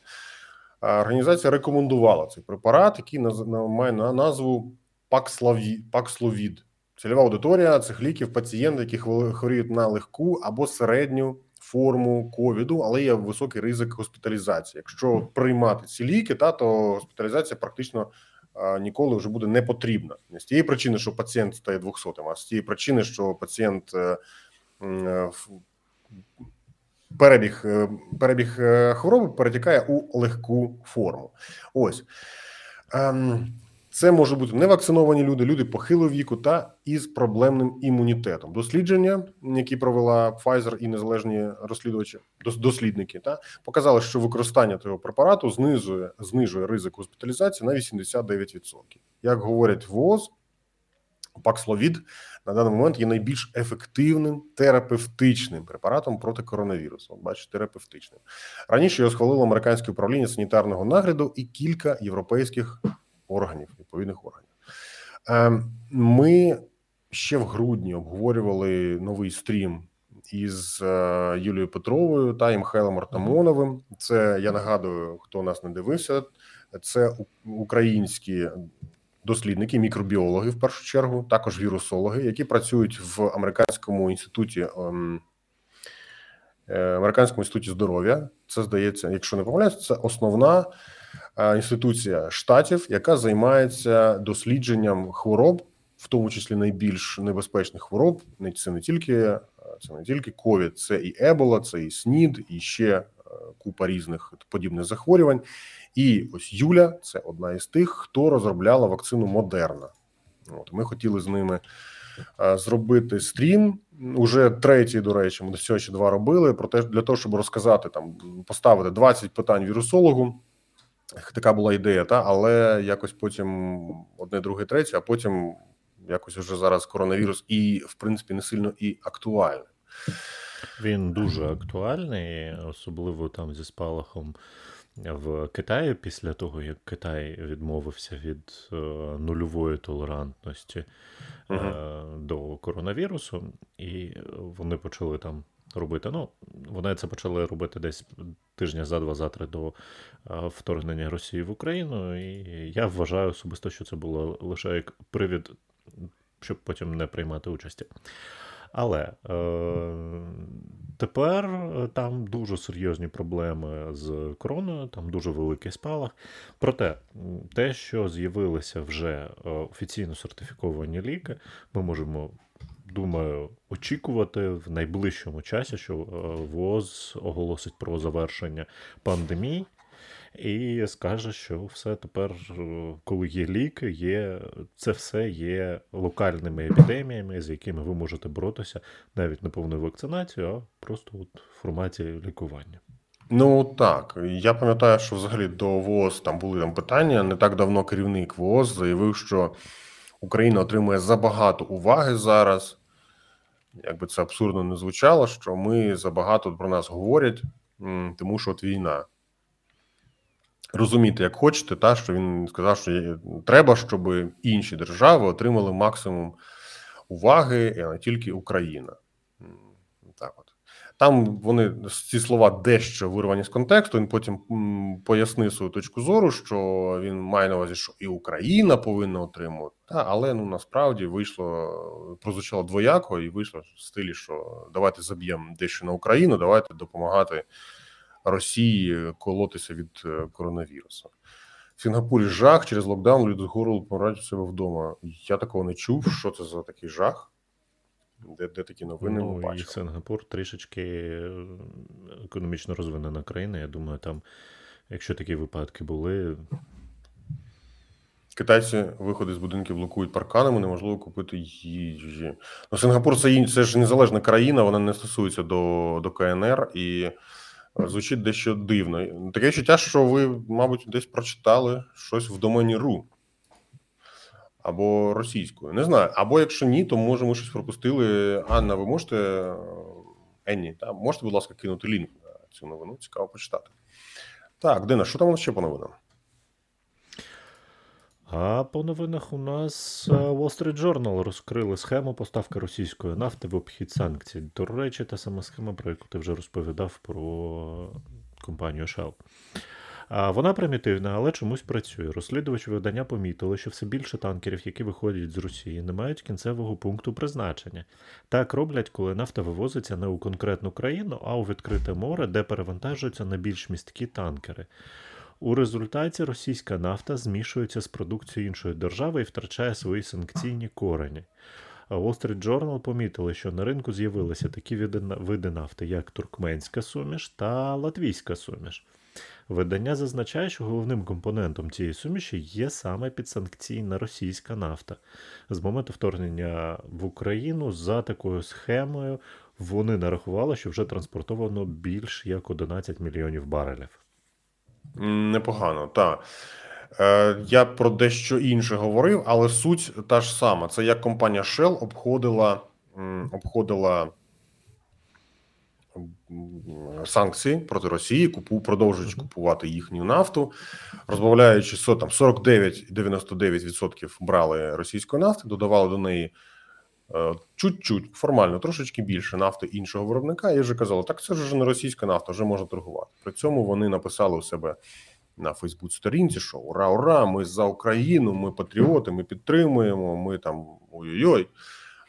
A: Організація рекомендувала цей препарат, який має на назву Paxlovid. Paxlovid. Цільова аудиторія цих ліків пацієнти, які хворіють на легку або середню форму ковіду, але є високий ризик госпіталізації. Якщо приймати ці ліки, та то госпіталізація практично ніколи вже буде не потрібна. Не з тієї причини, що пацієнт стає 200, а з тієї причини, що пацієнт е, е, перебіг, е, перебіг хвороби перетікає у легку форму. Ось. Це можуть бути невакциновані люди, люди похилого віку та із проблемним імунітетом. Дослідження, які провела Pfizer і незалежні розслідувачі, дос- дослідники, та показали, що використання цього препарату знизує знижує ризик госпіталізації на 89%. Як говорять ВОЗ, Paxlovid на даний момент є найбільш ефективним терапевтичним препаратом проти коронавірусу. От бачите, терапевтичним. Раніше його схвалило американське управління санітарного нагляду і кілька європейських органів, відповідних органів. Ем, Ми ще в грудні обговорювали новий стрім із е, Юлією Петровою та і Михайлом Артамоновим. Це я нагадую, хто нас не дивився. Це українські дослідники, мікробіологи в першу чергу, також вірусологи, які працюють в американському інституті. ем, е, Американському інституті здоров'я. Це здається, якщо не помиляюсь, це основна інституція штатів, яка займається дослідженням хвороб, в тому числі найбільш небезпечних хвороб. Це не тільки е, це не тільки ковід, це і Ебола, це і СНІД, і ще е, купа різних подібних захворювань. І ось Юля це одна із тих, хто розробляла вакцину Модерна. От ми хотіли з ними е, зробити стрім. Уже третій, до речі, ми до цього ще два робили. Про те, для того, щоб розказати там, поставити 20 питань вірусологу. Така була ідея, та але якось потім одне, друге, третє, а потім якось вже зараз коронавірус і, в принципі, не сильно і актуальний.
B: Він дуже актуальний, особливо там зі спалахом в Китаї, після того, як Китай відмовився від е, нульової толерантності е, до коронавірусу, і вони почали там робити. Ну, вони це почали робити десь тижня за два, за три до е, вторгнення Росії в Україну. І я вважаю особисто, що це було лише як привід, щоб потім не приймати участі. Але е, тепер е, там дуже серйозні проблеми з короною, там дуже великий спалах. Проте, те, що з'явилися вже е, офіційно сертифіковані ліки, ми можемо, думаю, очікувати в найближчому часі, що е, ВОЗ оголосить про завершення пандемії. І скаже, що все тепер, е, коли є ліки, є це все є локальними епідеміями, з якими ви можете боротися навіть не повною вакцинацією, а просто от в форматі лікування.
A: Ну так, я пам'ятаю, що взагалі до ВООЗ там були там питання. Не так давно керівник ВООЗ заявив, що Україна отримує забагато уваги зараз. Якби це абсурдно не звучало, що ми забагато про нас говорять, тому що от війна. Розуміти, як хочете, та що він сказав, що треба, щоб інші держави отримали максимум уваги, а не тільки Україна. Там вони ці слова дещо вирвані з контексту. Він потім пояснив свою точку зору, що він має на увазі, що і Україна повинна отримувати. Та, але ну насправді вийшло, прозвучало двояко, і вийшло в стилі, що давайте заб'ємо дещо на Україну, давайте допомагати Росії колотися від е, коронавірусу. В Сінгапурі жах через локдаун люди з горло помирають у себе вдома. Я такого не чув. Що це за такий жах? Де, де такі новини ми
B: ну, і? Сингапур трішечки е, економічно розвинена країна. Я думаю, там, якщо такі випадки були,
A: Китайці виходи з будинків блокують парканами, неможливо купити їжі. Ну, Сингапур це, це ж незалежна країна, вона не стосується до, до КНР і е, звучить дещо дивно. Таке відчуття, що ви, мабуть, десь прочитали щось в домені РУ або російською. Не знаю. Або якщо ні, то може ми щось пропустили. Анна, ви можете е, Енні, та, можете, будь ласка, кинути лінк на цю новину? Цікаво почитати. Так, Дина, що там у нас ще по новинам?
B: А по новинах у нас е, Wall Street Journal розкрили схему поставки російської нафти в обхід санкцій. До речі, та сама схема, про яку ти вже розповідав про компанію Shell. Вона примітивна, але чомусь працює. Розслідувачі видання помітили, що все більше танкерів, які виходять з Росії, не мають кінцевого пункту призначення. Так роблять, коли нафта вивозиться не у конкретну країну, а у відкрите море, де перевантажуються на більш місткі танкери. У результаті російська нафта змішується з продукцією іншої держави і втрачає свої санкційні корені. Wall Street Journal помітили, що на ринку з'явилися такі види нафти, як туркменська суміш та латвійська суміш. Видання зазначає, що головним компонентом цієї суміші є саме підсанкційна російська нафта. З моменту вторгнення в Україну за такою схемою вони нарахували, що вже транспортовано більш як 11 мільйонів барелів.
A: Непогано, так. Е, я про дещо інше говорив, але суть та ж сама. Це як компанія Shell обходила, обходила санкції проти Росії, купу, продовжуючи купувати їхню нафту, розбавляючи со- там 49-99% брали російської нафти, додавали до неї е, чуть-чуть, формально, трошечки більше нафти іншого виробника, і вже казали, так це ж вже не російська нафта, вже можна торгувати. При цьому вони написали у себе на Фейсбук сторінці, що ура, ура, ми за Україну, ми патріоти, ми підтримуємо, ми там ой-ой-ой.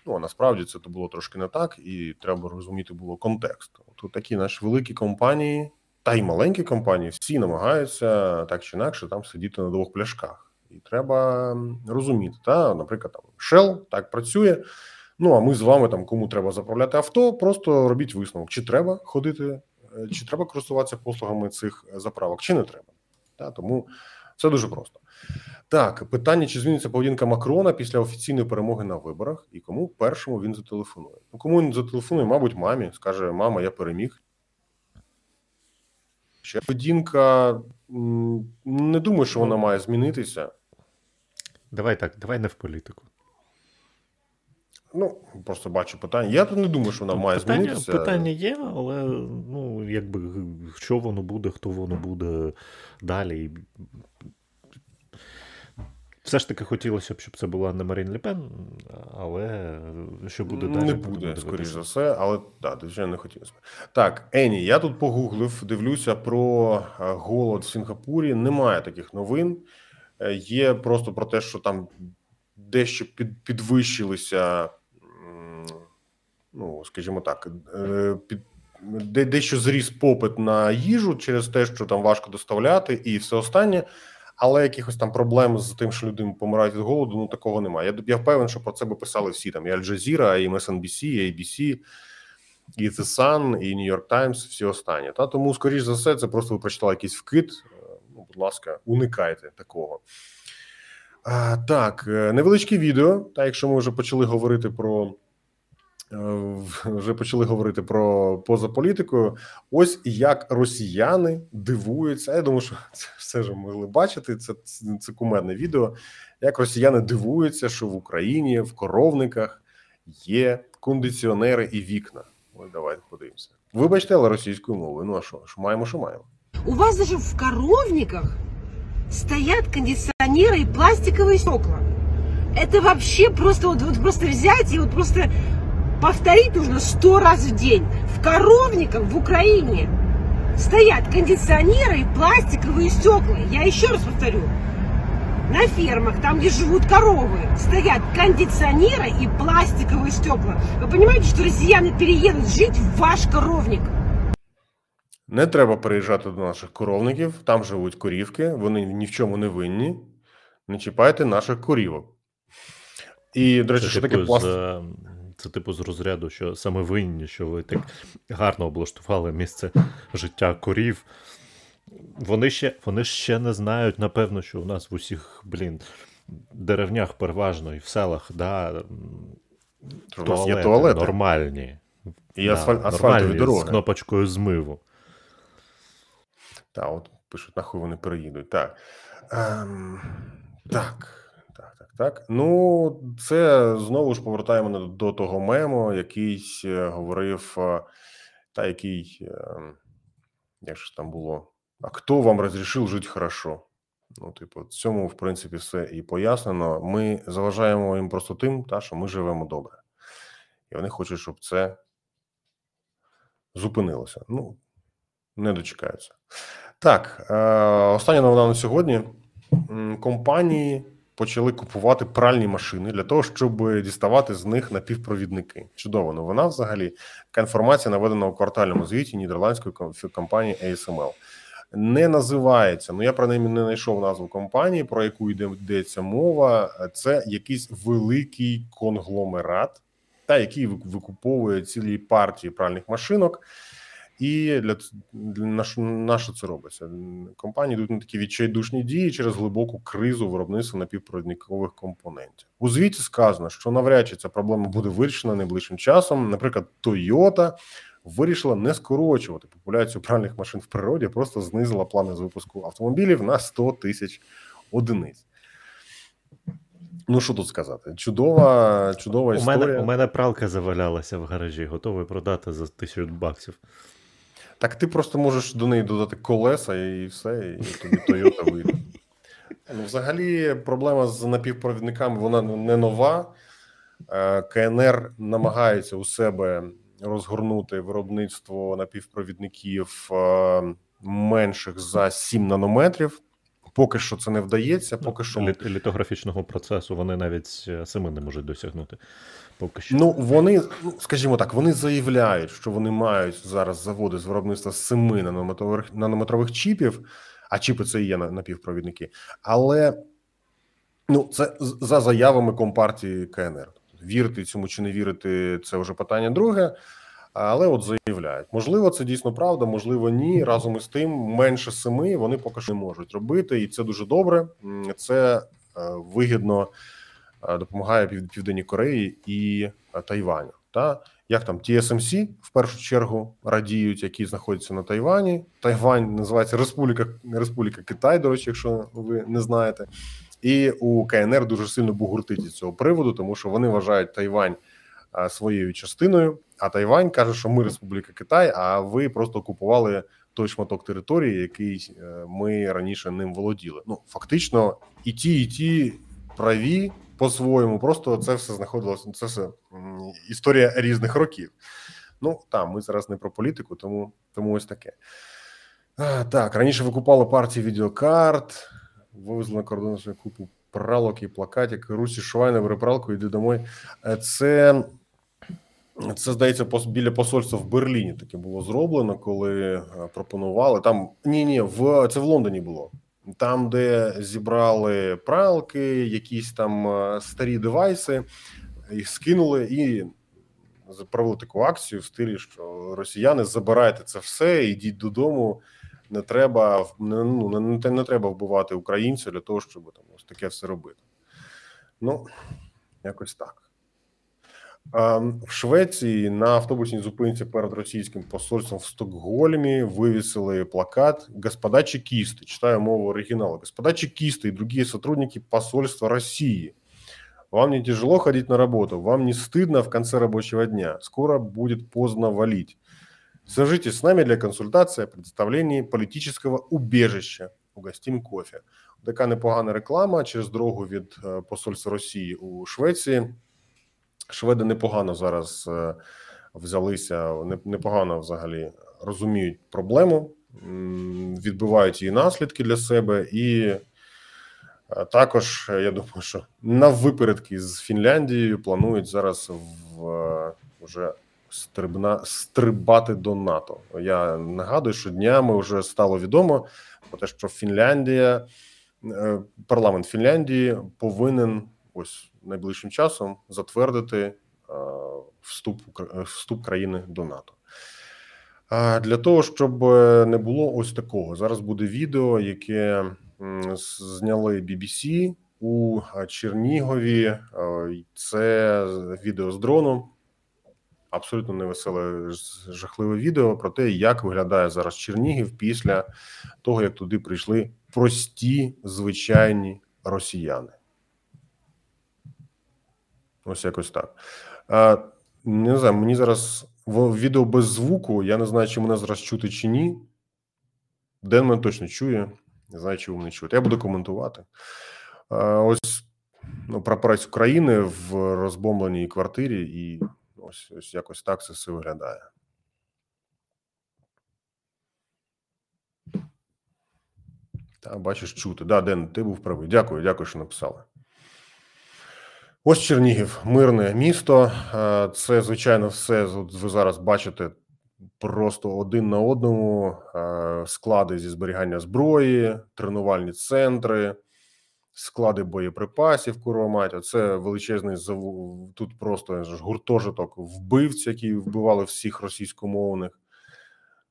A: Ну а насправді це було трошки не так, і треба розуміти було контекст. Тут такі наші великі компанії, та й маленькі компанії, всі намагаються так чи інакше там сидіти на двох пляшках. І треба розуміти, та, наприклад, там Shell так працює. Ну а ми з вами там, кому треба заправляти авто, просто робіть висновок, чи треба ходити, е, чи треба користуватися послугами цих заправок, чи не треба. Та, тому це дуже просто. Так, питання: чи зміниться поведінка Макрона після офіційної перемоги на виборах, і кому першому він зателефонує? Ну, кому він зателефонує, мабуть, мамі, скаже: Мама, я переміг. Ще поведінка не думаю, що вона має змінитися.
B: Давай так, давай не в політику.
A: Ну, просто бачу питання. Я тут не думаю, що вона має
B: питання,
A: змінитися.
B: питання є, але ну, якби що воно буде, хто воно буде далі. Все ж таки хотілося б, щоб це була не Марін Лепен, але що буде далі?
A: Не буде, скоріш за все, але так, звичайно, не хотілося б. Так, Ені, я тут погуглив, дивлюся про е, голод в Сінгапурі. Немає таких новин. Е, Є просто про те, що там дещо під, підвищилися, ну, скажімо так, е, під, де, дещо зріс попит на їжу через те, що там важко доставляти, і все останнє. Але якихось там проблем з тим, що люди помирають від голоду, ну такого немає. Я, я впевнений, що про це би писали всі там: і Jazeera, і MSNBC, і ABC, і The Sun, і New York Times, всі останні. Та тому, скоріш за все, це просто ви прочитали якийсь вкид. Е, Ну, будь ласка, уникайте такого. А, так, е, невеличке відео. Та якщо ми вже почали говорити про. е, Вже почали говорити про поза політикою. Ось як росіяни дивуються. Я думаю, що це все ж могли бачити. Це, це, це кумедне відео. Як росіяни дивуються, що в Україні в коровниках є кондиціонери і вікна. Ось давайте подивимося. Вибачте, але російською мовою. Ну а що? Що маємо, що маємо.
J: У вас даже в коровниках стоят кондиционеры и пластиковые стекла. Это вообще просто вот, вот просто взять и вот просто повторить нужно сто раз в день. В коровниках в Украине стоят кондиционеры и пластиковые стекла. Я еще раз повторю. На фермах, там, где живут коровы, стоят кондиционеры и пластиковые стекла. Вы понимаете, что россияне переедут жить в ваш коровник?
A: Не треба переїжджати до наших коровників. Там живуть корівки, вони ні в чому не винні. Не чіпайте наших корівок. І, до речі,
B: Це
A: що
B: типу,
A: таке
B: з,
A: пластик?
B: е, це типу з розряду, що саме винні, що ви так гарно облаштували місце життя корів. Вони ще, вони ще не знають, напевно, що у нас в усіх, блін, деревнях переважно і в селах, да,
A: у нас є туалети.
B: нормальні.
A: І асфаль- асфальтові дороги.
B: З кнопочкою змиву.
A: Та, от пишуть, нахуй вони переїдуть. Так. Ем, так. Так. Ну, це знову ж повертаємо до того мему, який е, говорив, е, та який, ем, як ж там було, а хто вам розрішив жити хорошо? Ну, типу, цьому, в принципі, все і пояснено. Ми заважаємо їм просто тим, та, що ми живемо добре. І вони хочуть, щоб це зупинилося. Ну, не дочекаються. Так, е, остання новина на сьогодні. Компанії почали купувати пральні машини для того, щоб діставати з них напівпровідники. Чудова новина взагалі. Така інформація наведена у квартальному звіті нідерландської ком- компанії ASML. Не називається, ну я принаймні не знайшов назву компанії, про яку йде йдеться мова. Це якийсь великий конгломерат, та який викуповує цілі партії пральних машинок. І для, для на, що, на що це робиться? Компанії йдуть на такі відчайдушні дії через глибоку кризу виробництва напівпровідникових компонентів. У звіті сказано, що навряд чи ця проблема буде вирішена найближчим часом. Наприклад, Toyota вирішила не скорочувати популяцію пральних машин в природі, просто знизила плани з випуску автомобілів на 100 тисяч одиниць. Ну що тут сказати? Чудова, чудова
B: У
A: історія.
B: мене, у мене пралка завалялася в гаражі, готовий продати за тисячу баксів.
A: Так ти просто можеш до неї додати колеса і все, і тобі Toyota вийде. Ну, взагалі, проблема з напівпровідниками вона не нова. Е, КНР намагається у себе розгорнути виробництво напівпровідників е, менших за 7 нанометрів. Поки що це не вдається, поки що
B: Літ- літографічного процесу вони навіть е, самі не можуть досягнути. Поки що.
A: Ну, вони, ну, скажімо так, вони заявляють, що вони мають зараз заводи з виробництва семи нанометрових, нанометрових чіпів, а чіпи це і є напівпровідники. Але ну, це за заявами компартії КНР. Вірити цьому чи не вірити, це вже питання друге. Але от заявляють, можливо, це дійсно правда, можливо, ні. Разом із тим, менше семи вони поки що не можуть робити, і це дуже добре. Це е, вигідно е, допомагає Пів- Південній Кореї і е, Тайваню. Та як там TSMC в першу чергу радіють, які знаходяться на Тайвані. Тайвань називається Республіка Республіка Китай. До речі, якщо ви не знаєте, і у КНР дуже сильно бугуртить із цього приводу, тому що вони вважають Тайвань своєю частиною. А Тайвань каже, що ми Республіка Китай, а ви просто окупували той шматок території, який е, ми раніше ним володіли. Ну фактично, і ті, і ті праві по-своєму. Просто це все знаходилося. Це все історія різних років. Ну там ми зараз не про політику, тому, тому ось таке. Так, раніше викупали партії відеокарт, вивезли на кордон свою купу пралок і плакатик. Русі Швайна, пралку, йди домой. Е, Це, це здається, біля посольства в Берліні таке було зроблено, коли е, пропонували. Там ні, ні, в це в Лондоні було. Там, де зібрали пралки, якісь там е, старі девайси, їх скинули і провели таку акцію в стилі, що росіяни забирайте це все, ідіть додому. Не треба ну, не, не, не треба вбивати українців для того, щоб там ось таке все робити. Ну, якось так. А, в Швеції на автобусній зупинці перед російським посольством в Стокгольмі вивісили плакат «Господа чекисты», читаю мову оригинала, «Господа чекисты и другие сотрудники посольства России, вам не тяжело ходить на работу, вам не стыдно в конце рабочего дня, скоро будет поздно валить. Свяжитесь с нами для консультации о предоставлении политического убежища. Угостим кофе. Така непогана реклама через дорогу від е, посольства Росії у Швеції. Шведи непогано зараз е, взялися, непогано взагалі розуміють проблему, відбивають її наслідки для себе і е, також я думаю, що на випередки з Фінляндією планують зараз в е, вже стрибна стрибати до НАТО. Я нагадую, що днями вже стало відомо про те, що Фінляндія, парламент Фінляндії повинен ось найближчим часом затвердити е, вступ е, вступ країни до НАТО. Для того, щоб е, не було ось такого, зараз буде відео, яке зняли BBC у е, Чернігові. Е, Це відео з дрону. Абсолютно невеселе, жахливе відео про те, як виглядає зараз Чернігів після того, як туди прийшли прості звичайні росіяни. Ось якось так. А, не знаю, мені зараз відео без звуку. Я не знаю, чи мене зараз чути чи ні. Ден мене точно чує. Не знаю, чи ви мене чуєте. Я буду коментувати. А, ось ну, прапорець України в розбомбленій квартирі, і ось, ось якось так це все виглядає. Та, бачиш, чути. Да, Ден, ти був правий. Дякую, дякую, що написали. Ось Чернігів, мирне місто. Е, Це, звичайно, все. Ви зараз бачите просто один на одному е, склади зі зберігання зброї, тренувальні центри, склади боєприпасів. Курва мать. Це величезний заву- тут просто гуртожиток вбивць, які вбивали всіх російськомовних.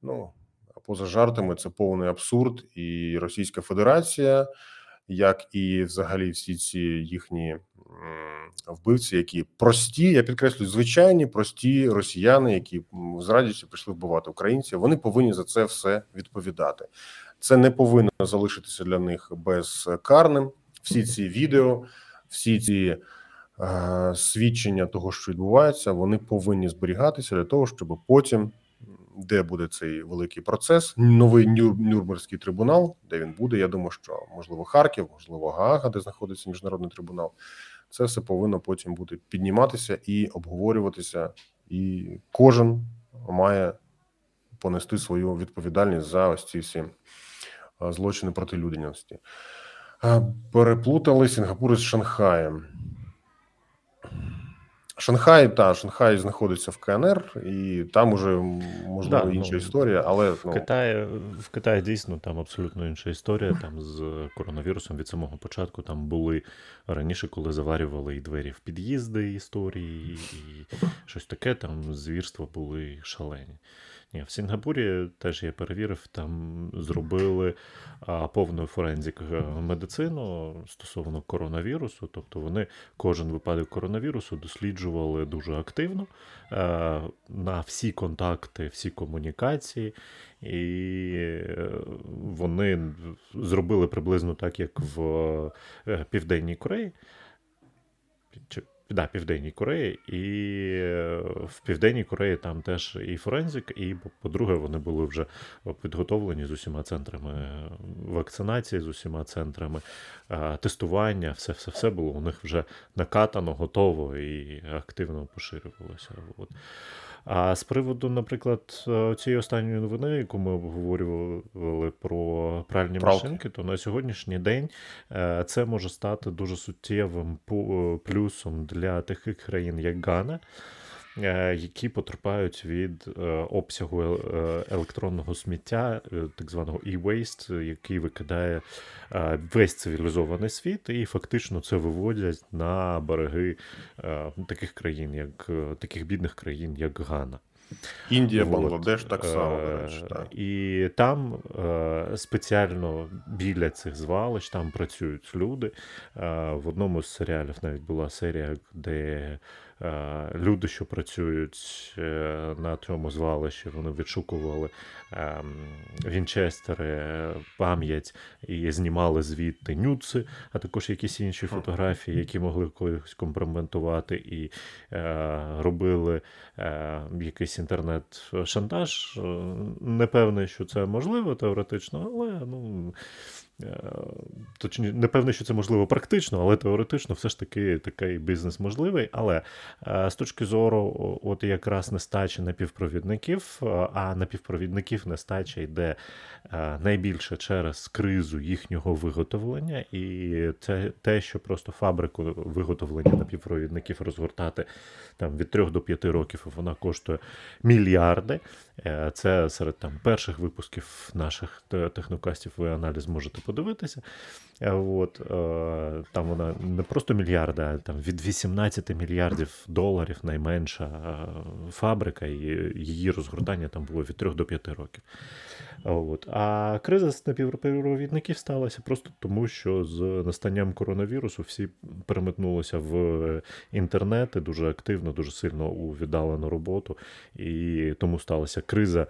A: Ну, поза жартами, це повний абсурд, і Російська Федерація, як і взагалі всі ці їхні вбивці, які прості, я підкреслюю, звичайні прості росіяни, які з радістю прийшли вбивати українців. Вони повинні за це все відповідати. Це не повинно залишитися для них безкарним. Всі ці відео, всі ці е, свідчення того, що відбувається, вони повинні зберігатися для того, щоб потім де буде цей великий процес, новий Нюр, Нюрнберзький трибунал, де він буде. Я думаю, що можливо Харків, можливо, Гаага, де знаходиться міжнародний трибунал. Це все повинно потім бути підніматися і обговорюватися, і кожен має понести свою відповідальність за ось ці всі злочини проти людяності. Переплутали Сінгапур із Шанхаєм. Шанхай та Шанхай знаходиться в КНР, і там уже можливо
B: Да,
A: інша
B: ну,
A: історія, але
B: В
A: ну,
B: Китаї, в Китаї дійсно там абсолютно інша історія. Там з коронавірусом від самого початку там були раніше, коли заварювали і двері в під'їзди історії, і щось таке. Там звірства були шалені. Ні, в Сінгапурі теж я перевірив, там зробили а, повну форензик е, медицину стосовно коронавірусу. Тобто вони кожен випадок коронавірусу досліджували дуже активно е, на всі контакти, всі комунікації, і е, вони зробили приблизно так, як в Південній Кореї. Чи да, Південній Кореї, і е, в Південній Кореї там теж і форензик, і, по-друге, вони були вже підготовлені з усіма центрами вакцинації, з усіма центрами тестування. Все, все, все було у них вже накатано, готово і активно поширювалося. От. А з приводу, наприклад, е, цієї останньої новини, яку ми обговорювали про пральні
A: Пралки.
B: машинки, то на сьогоднішній день е, це може стати дуже суттєвим е, плюсом для таких країн, як Гана. Е, Які потерпають від е, обсягу е, електронного сміття, так званого e-waste, який викидає весь цивілізований світ, і фактично це виводять на береги таких країн, як таких бідних країн, як Гана.
A: Індія,
B: Вот.
A: Бангладеш так само, до речі, так.
B: І там спеціально біля цих звалищ там працюють люди. В одному з серіалів навіть була серія, де люди, що працюють е, на цьому звалищі, вони відшукували ем, вінчестери, пам'ять і знімали звідти нюци, а також якісь інші фотографії, які могли когось компрометувати, і е, робили е, якийсь інтернет-шантаж. Е, Не певний, що це можливо теоретично, але ну. Е, Точніше, не певний, що це можливо практично, але теоретично все ж таки такий бізнес можливий. Але е, з точки зору, от якраз нестачі напівпровідників, е, а напівпровідників нестача йде найбільше через кризу їхнього виготовлення, і це те, що просто фабрику виготовлення напівпровідників розгортати там від 3 до 5 років, вона коштує мільярди. Це серед там перших випусків наших технокастів. Ви аналіз можете подивитися. Е, От, е, там вона не просто мільярди, а там від 18 мільярдів доларів найменша е, фабрика, і її розгортання там було від 3 до 5 років. От. А криза з напівпровідників сталася просто тому, що з настанням коронавірусу всі переметнулися в інтернет дуже активно, дуже сильно у віддалену роботу, і тому сталася криза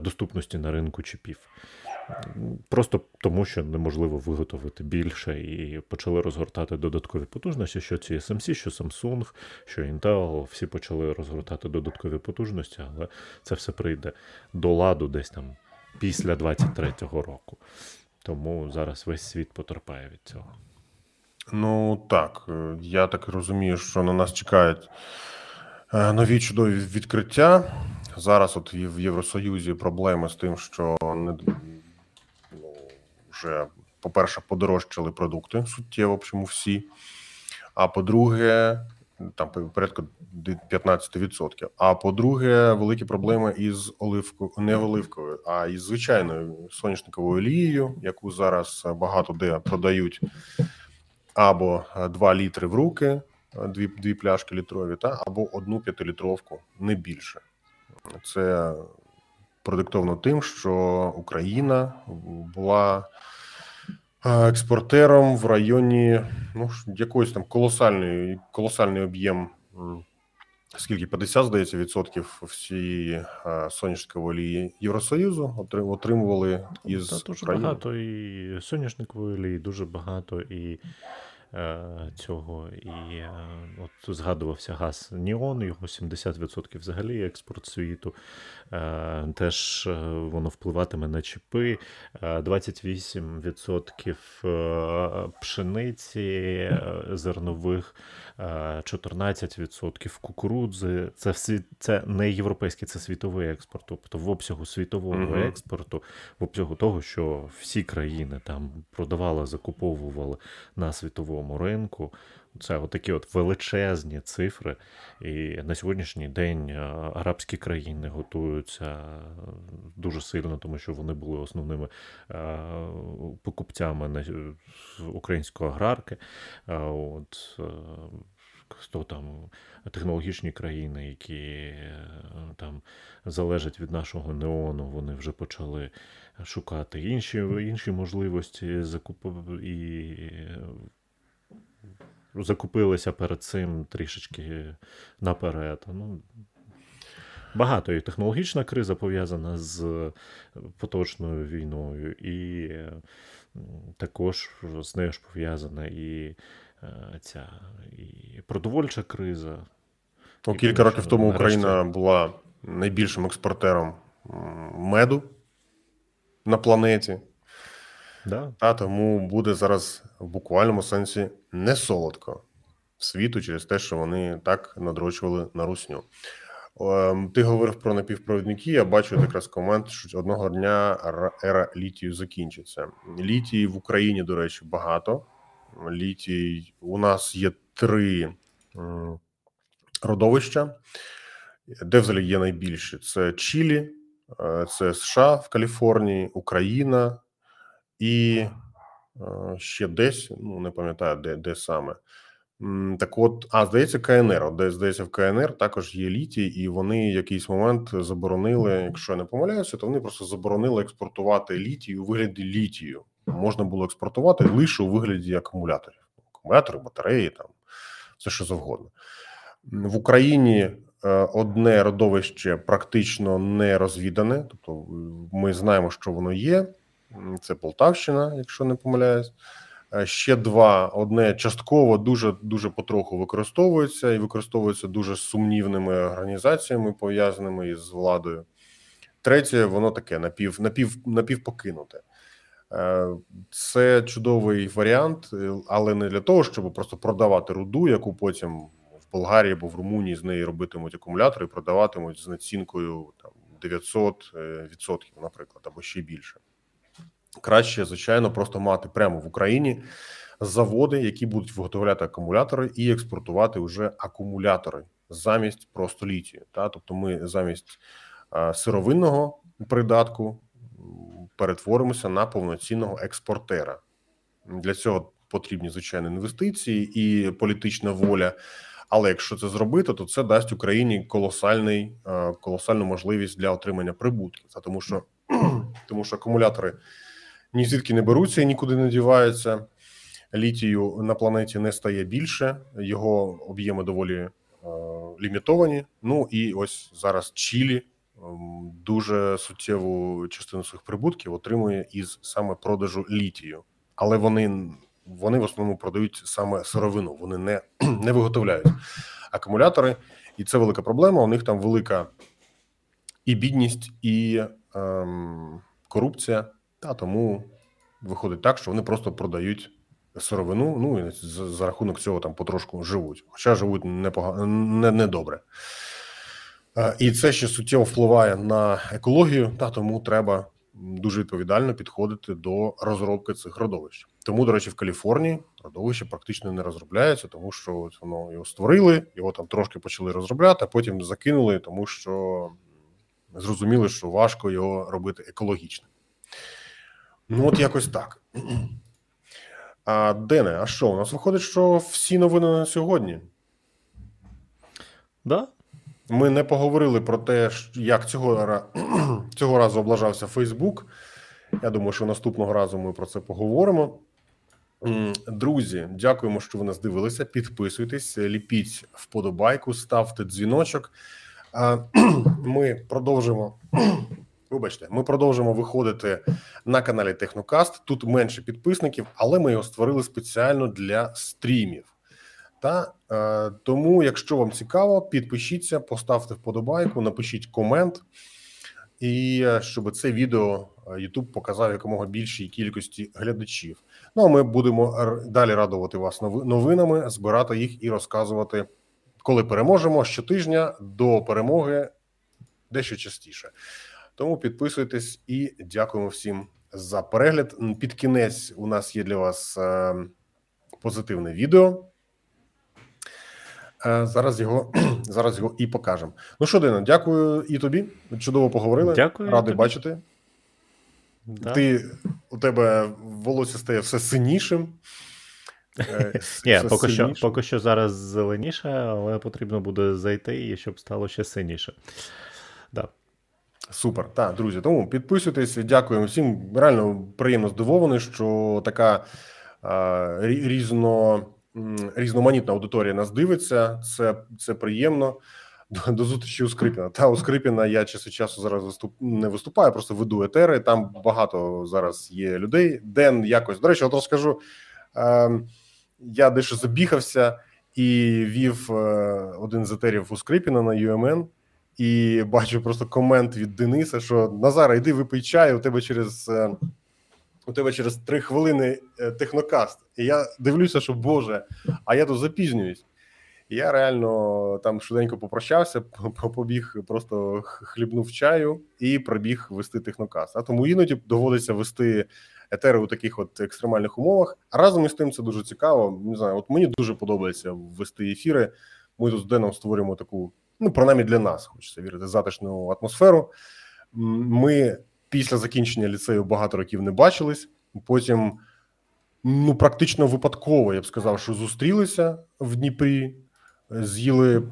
B: доступності на ринку чіпів. Просто тому, що неможливо виготовити більше, і почали розгортати додаткові потужності, що ці SMC, що Samsung, що Intel, всі почали розгортати додаткові потужності, але це все прийде до ладу десь там після 23-го року. Тому зараз весь світ потерпає від цього.
A: Ну так, я так розумію, що на нас чекають е, нові чудові відкриття. Зараз, от в Євросоюзі, проблеми з тим, що не вже, по-перше, подорожчали продукти суттєво, чому всі. А по-друге, там порядка 15%. А по-друге, великі проблеми із оливкою, не оливковою, а із звичайною соняшниковою олією, яку зараз багато де продають або 2 літри в руки, дві, дві пляшки літрові, та або одну п'ятилітровку, не більше. Це продиктовано тим, що Україна була експортером в районі ну, якоїсь там колосальної, колосальний об'єм. Скільки 50, здається, відсотків всієї соняшникової олії Євросоюзу отри- отримували із
B: Та дуже
A: України.
B: багато і соняшникової олії, дуже багато і цього. І е, от згадувався газ Ніон, його 70% взагалі експорт світу. Е, теж е, воно впливатиме на чіпи. Е, 28% е, пшениці е, зернових, е, 14% кукурудзи. Це всі це не європейський, це світовий експорт. Тобто в обсягу світового
A: угу.
B: експорту, в обсягу того, що всі країни там продавали, закуповували на світовому ринку. Це отакі от величезні цифри. І на сьогоднішній день е, арабські країни готуються е, дуже сильно, тому що вони були основними е, покупцями української аграрки. От хто там технологічні країни, які там залежать від нашого неону, вони вже почали шукати інші, інші можливості закупу і закупилися перед цим трішечки наперед. Ну, Багато і технологічна криза пов'язана з поточною війною, і також з нею ж пов'язана і е, ця і продовольча криза.
A: Ну, кілька років тому
B: нарешті-
A: Україна була найбільшим експортером меду на планеті.
B: Да.
A: Та тому буде зараз в буквальному сенсі не солодко світу через те, що вони так надрочували на русню. Ем, Ти говорив про напівпровідники. Я бачу якраз комент, що одного дня ра- ера літію закінчиться. Літії в Україні, до речі, багато. Літій у нас є три родовища, де взагалі є найбільше: це Чилі, е, це США в Каліфорнії, Україна і ще десь, ну не пам'ятаю, де, де саме. Так от, а здається, КНР. От, здається, в КНР також є літій, і вони в якийсь момент заборонили, якщо я не помиляюся, то вони просто заборонили експортувати літій у вигляді літію. Можна було експортувати лише у вигляді акумуляторів. Акумулятори, батареї, там все що завгодно. В Україні е, одне родовище практично не розвідане, тобто ми знаємо, що воно є. Це Полтавщина, якщо не помиляюсь. Е, Ще два: одне частково дуже дуже потроху використовується і використовується дуже сумнівними організаціями, пов'язаними із владою. Третє, воно таке напів, напів, напівпокинуте. Е, Це чудовий варіант, е, але не для того, щоб просто продавати руду, яку потім в Болгарії або в Румунії з неї робитимуть акумулятори і продаватимуть з націнкою там 900 е, відсотків, наприклад, або ще більше. Краще, звичайно, просто мати прямо в Україні заводи, які будуть виготовляти акумулятори і експортувати вже акумулятори замість просто літію. Та тобто, ми замість а, сировинного придатку перетворимося на повноцінного експортера. Для цього потрібні звичайно інвестиції і політична воля. Але якщо це зробити, то це дасть Україні колосальний е, колосальну можливість для отримання прибутків. Тому що тому що акумулятори ні звідки не беруться і нікуди не діваються. Літію на планеті не стає більше, його об'єми доволі е, лімітовані. Ну і ось зараз Чилі ем, дуже суттєву частину своїх прибутків отримує із саме продажу літію, але вони, вони в основному продають саме сировину, вони не, не виготовляють акумулятори, і це велика проблема. У них там велика і бідність, і ем, корупція. Та тому виходить так, що вони просто продають сировину. Ну і за, рахунок цього там потрошку живуть, хоча живуть непогано не, не добре. Е, І це ще суттєво впливає на екологію, та тому треба дуже відповідально підходити до розробки цих родовищ. Тому, до речі, в Каліфорнії родовище практично не розробляється, тому що от воно його створили, його там трошки почали розробляти, а потім закинули, тому що зрозуміли, що важко його робити екологічним. Ну, от якось так. А Дене, а що? У нас виходить, що всі новини на сьогодні.
B: Да?
A: Ми не поговорили про те, як цього, цього разу облажався Фейсбук. Я думаю, що наступного разу ми про це поговоримо. Друзі, дякуємо, що ви нас дивилися. Підписуйтесь, ліпіть вподобайку, ставте дзвіночок. Ми продовжимо. Вибачте, ми продовжимо виходити на каналі Технокаст. Тут менше підписників, але ми його створили спеціально для стрімів. Та е, тому, якщо вам цікаво, підпишіться, поставте вподобайку, напишіть комент, і е, щоб це відео е, YouTube показав якомога більшій кількості глядачів. Ну а ми будемо далі радувати вас нови- новинами, збирати їх і розказувати, коли переможемо щотижня до перемоги дещо частіше. Тому підписуйтесь і дякуємо всім за перегляд. Під кінець у нас є для вас е, позитивне відео. Е, Зараз його зараз його і покажемо. Ну що, Дина, дякую і тобі. Чудово поговорили.
B: Дякую
A: Радий
B: тобі.
A: бачити.
B: Да.
A: Ти у тебе волосся стає все синішим. Е,
B: Ні, поки що, поки що зараз зеленіше, але потрібно буде зайти, і щоб стало ще синіше. Да.
A: Супер, так, друзі. Тому підписуйтесь, дякуємо всім. Реально приємно здивований, що така рі- різно, різноманітна аудиторія нас дивиться. Це, це приємно. До, до зустрічі у Скрипіна. Та у Скрипіна я час часу зараз виступ, не виступаю, просто веду етери. Там багато зараз є людей. Ден якось, до речі, от розкажу. Е, я дещо забігався і вів е, один з етерів у Скрипіна на UMN, і бачу просто комент від Дениса, що Назара, йди випий чай, у тебе через. е, У тебе через три хвилини е, технокаст. І я дивлюся, що Боже, а я тут запізнююсь. Я реально там швиденько попрощався, побіг, просто хлібнув чаю і пробіг вести технокаст. А тому іноді доводиться вести етери у таких от екстремальних умовах. А разом із тим це дуже цікаво. Не знаю, от мені дуже подобається вести ефіри. Ми тут з Деном створюємо таку, ну принаймні для нас, хочеться вірити, затишну атмосферу. Ми після закінчення ліцею багато років не бачились. Потім, ну практично випадково, я б сказав, що зустрілися в Дніпрі, з'їли,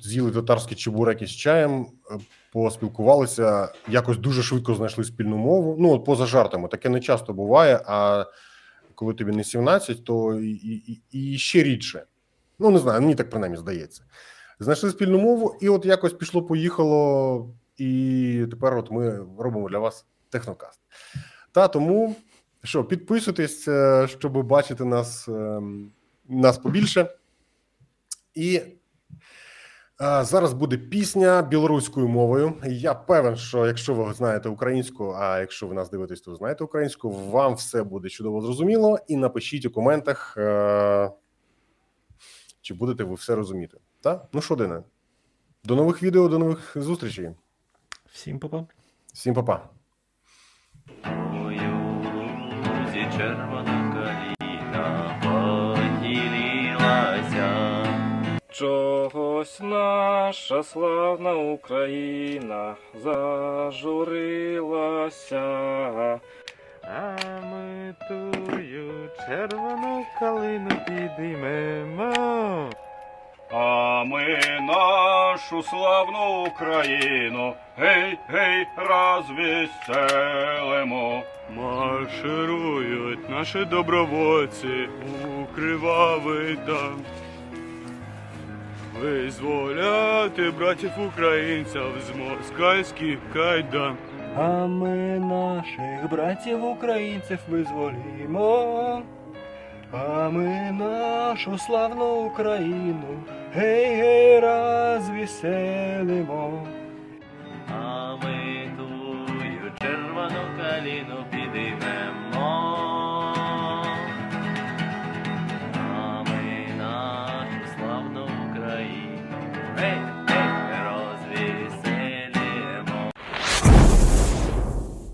A: з'їли татарські чебуреки з чаєм, е, поспілкувалися, якось дуже швидко знайшли спільну мову. Ну, от поза жартами, таке не часто буває. А коли тобі не 17, то і, і, і ще рідше. Ну, не знаю, мені так принаймні здається. Знайшли спільну мову, і от якось пішло-поїхало, і тепер от ми робимо для вас технокаст. Та тому що, підписуйтесь, е, щоб бачити нас, ем, нас побільше. І а, зараз буде пісня білоруською мовою. Я певен, що якщо ви знаєте українську, а якщо ви нас дивитесь, то знаєте українську, вам все буде чудово зрозуміло. І напишіть у коментах, е- чи будете ви все розуміти. Та? Ну що, Дине, до нових відео, до нових зустрічей.
B: Всім па-па.
A: Всім па-па.
K: Червона каліна поділилася.
L: Чогось наша славна Україна зажурилася, а ми тую червону калину підіймемо. А ми нашу славну Україну, гей, гей, розвеселимо. Марширують наші добровольці у кривавий там. Визволяти братів українців з москальських кайдан. А ми наших братів українців визволімо. А ми нашу славну Україну, гей, гей, розвеселимо.
K: А ми тую червону каліну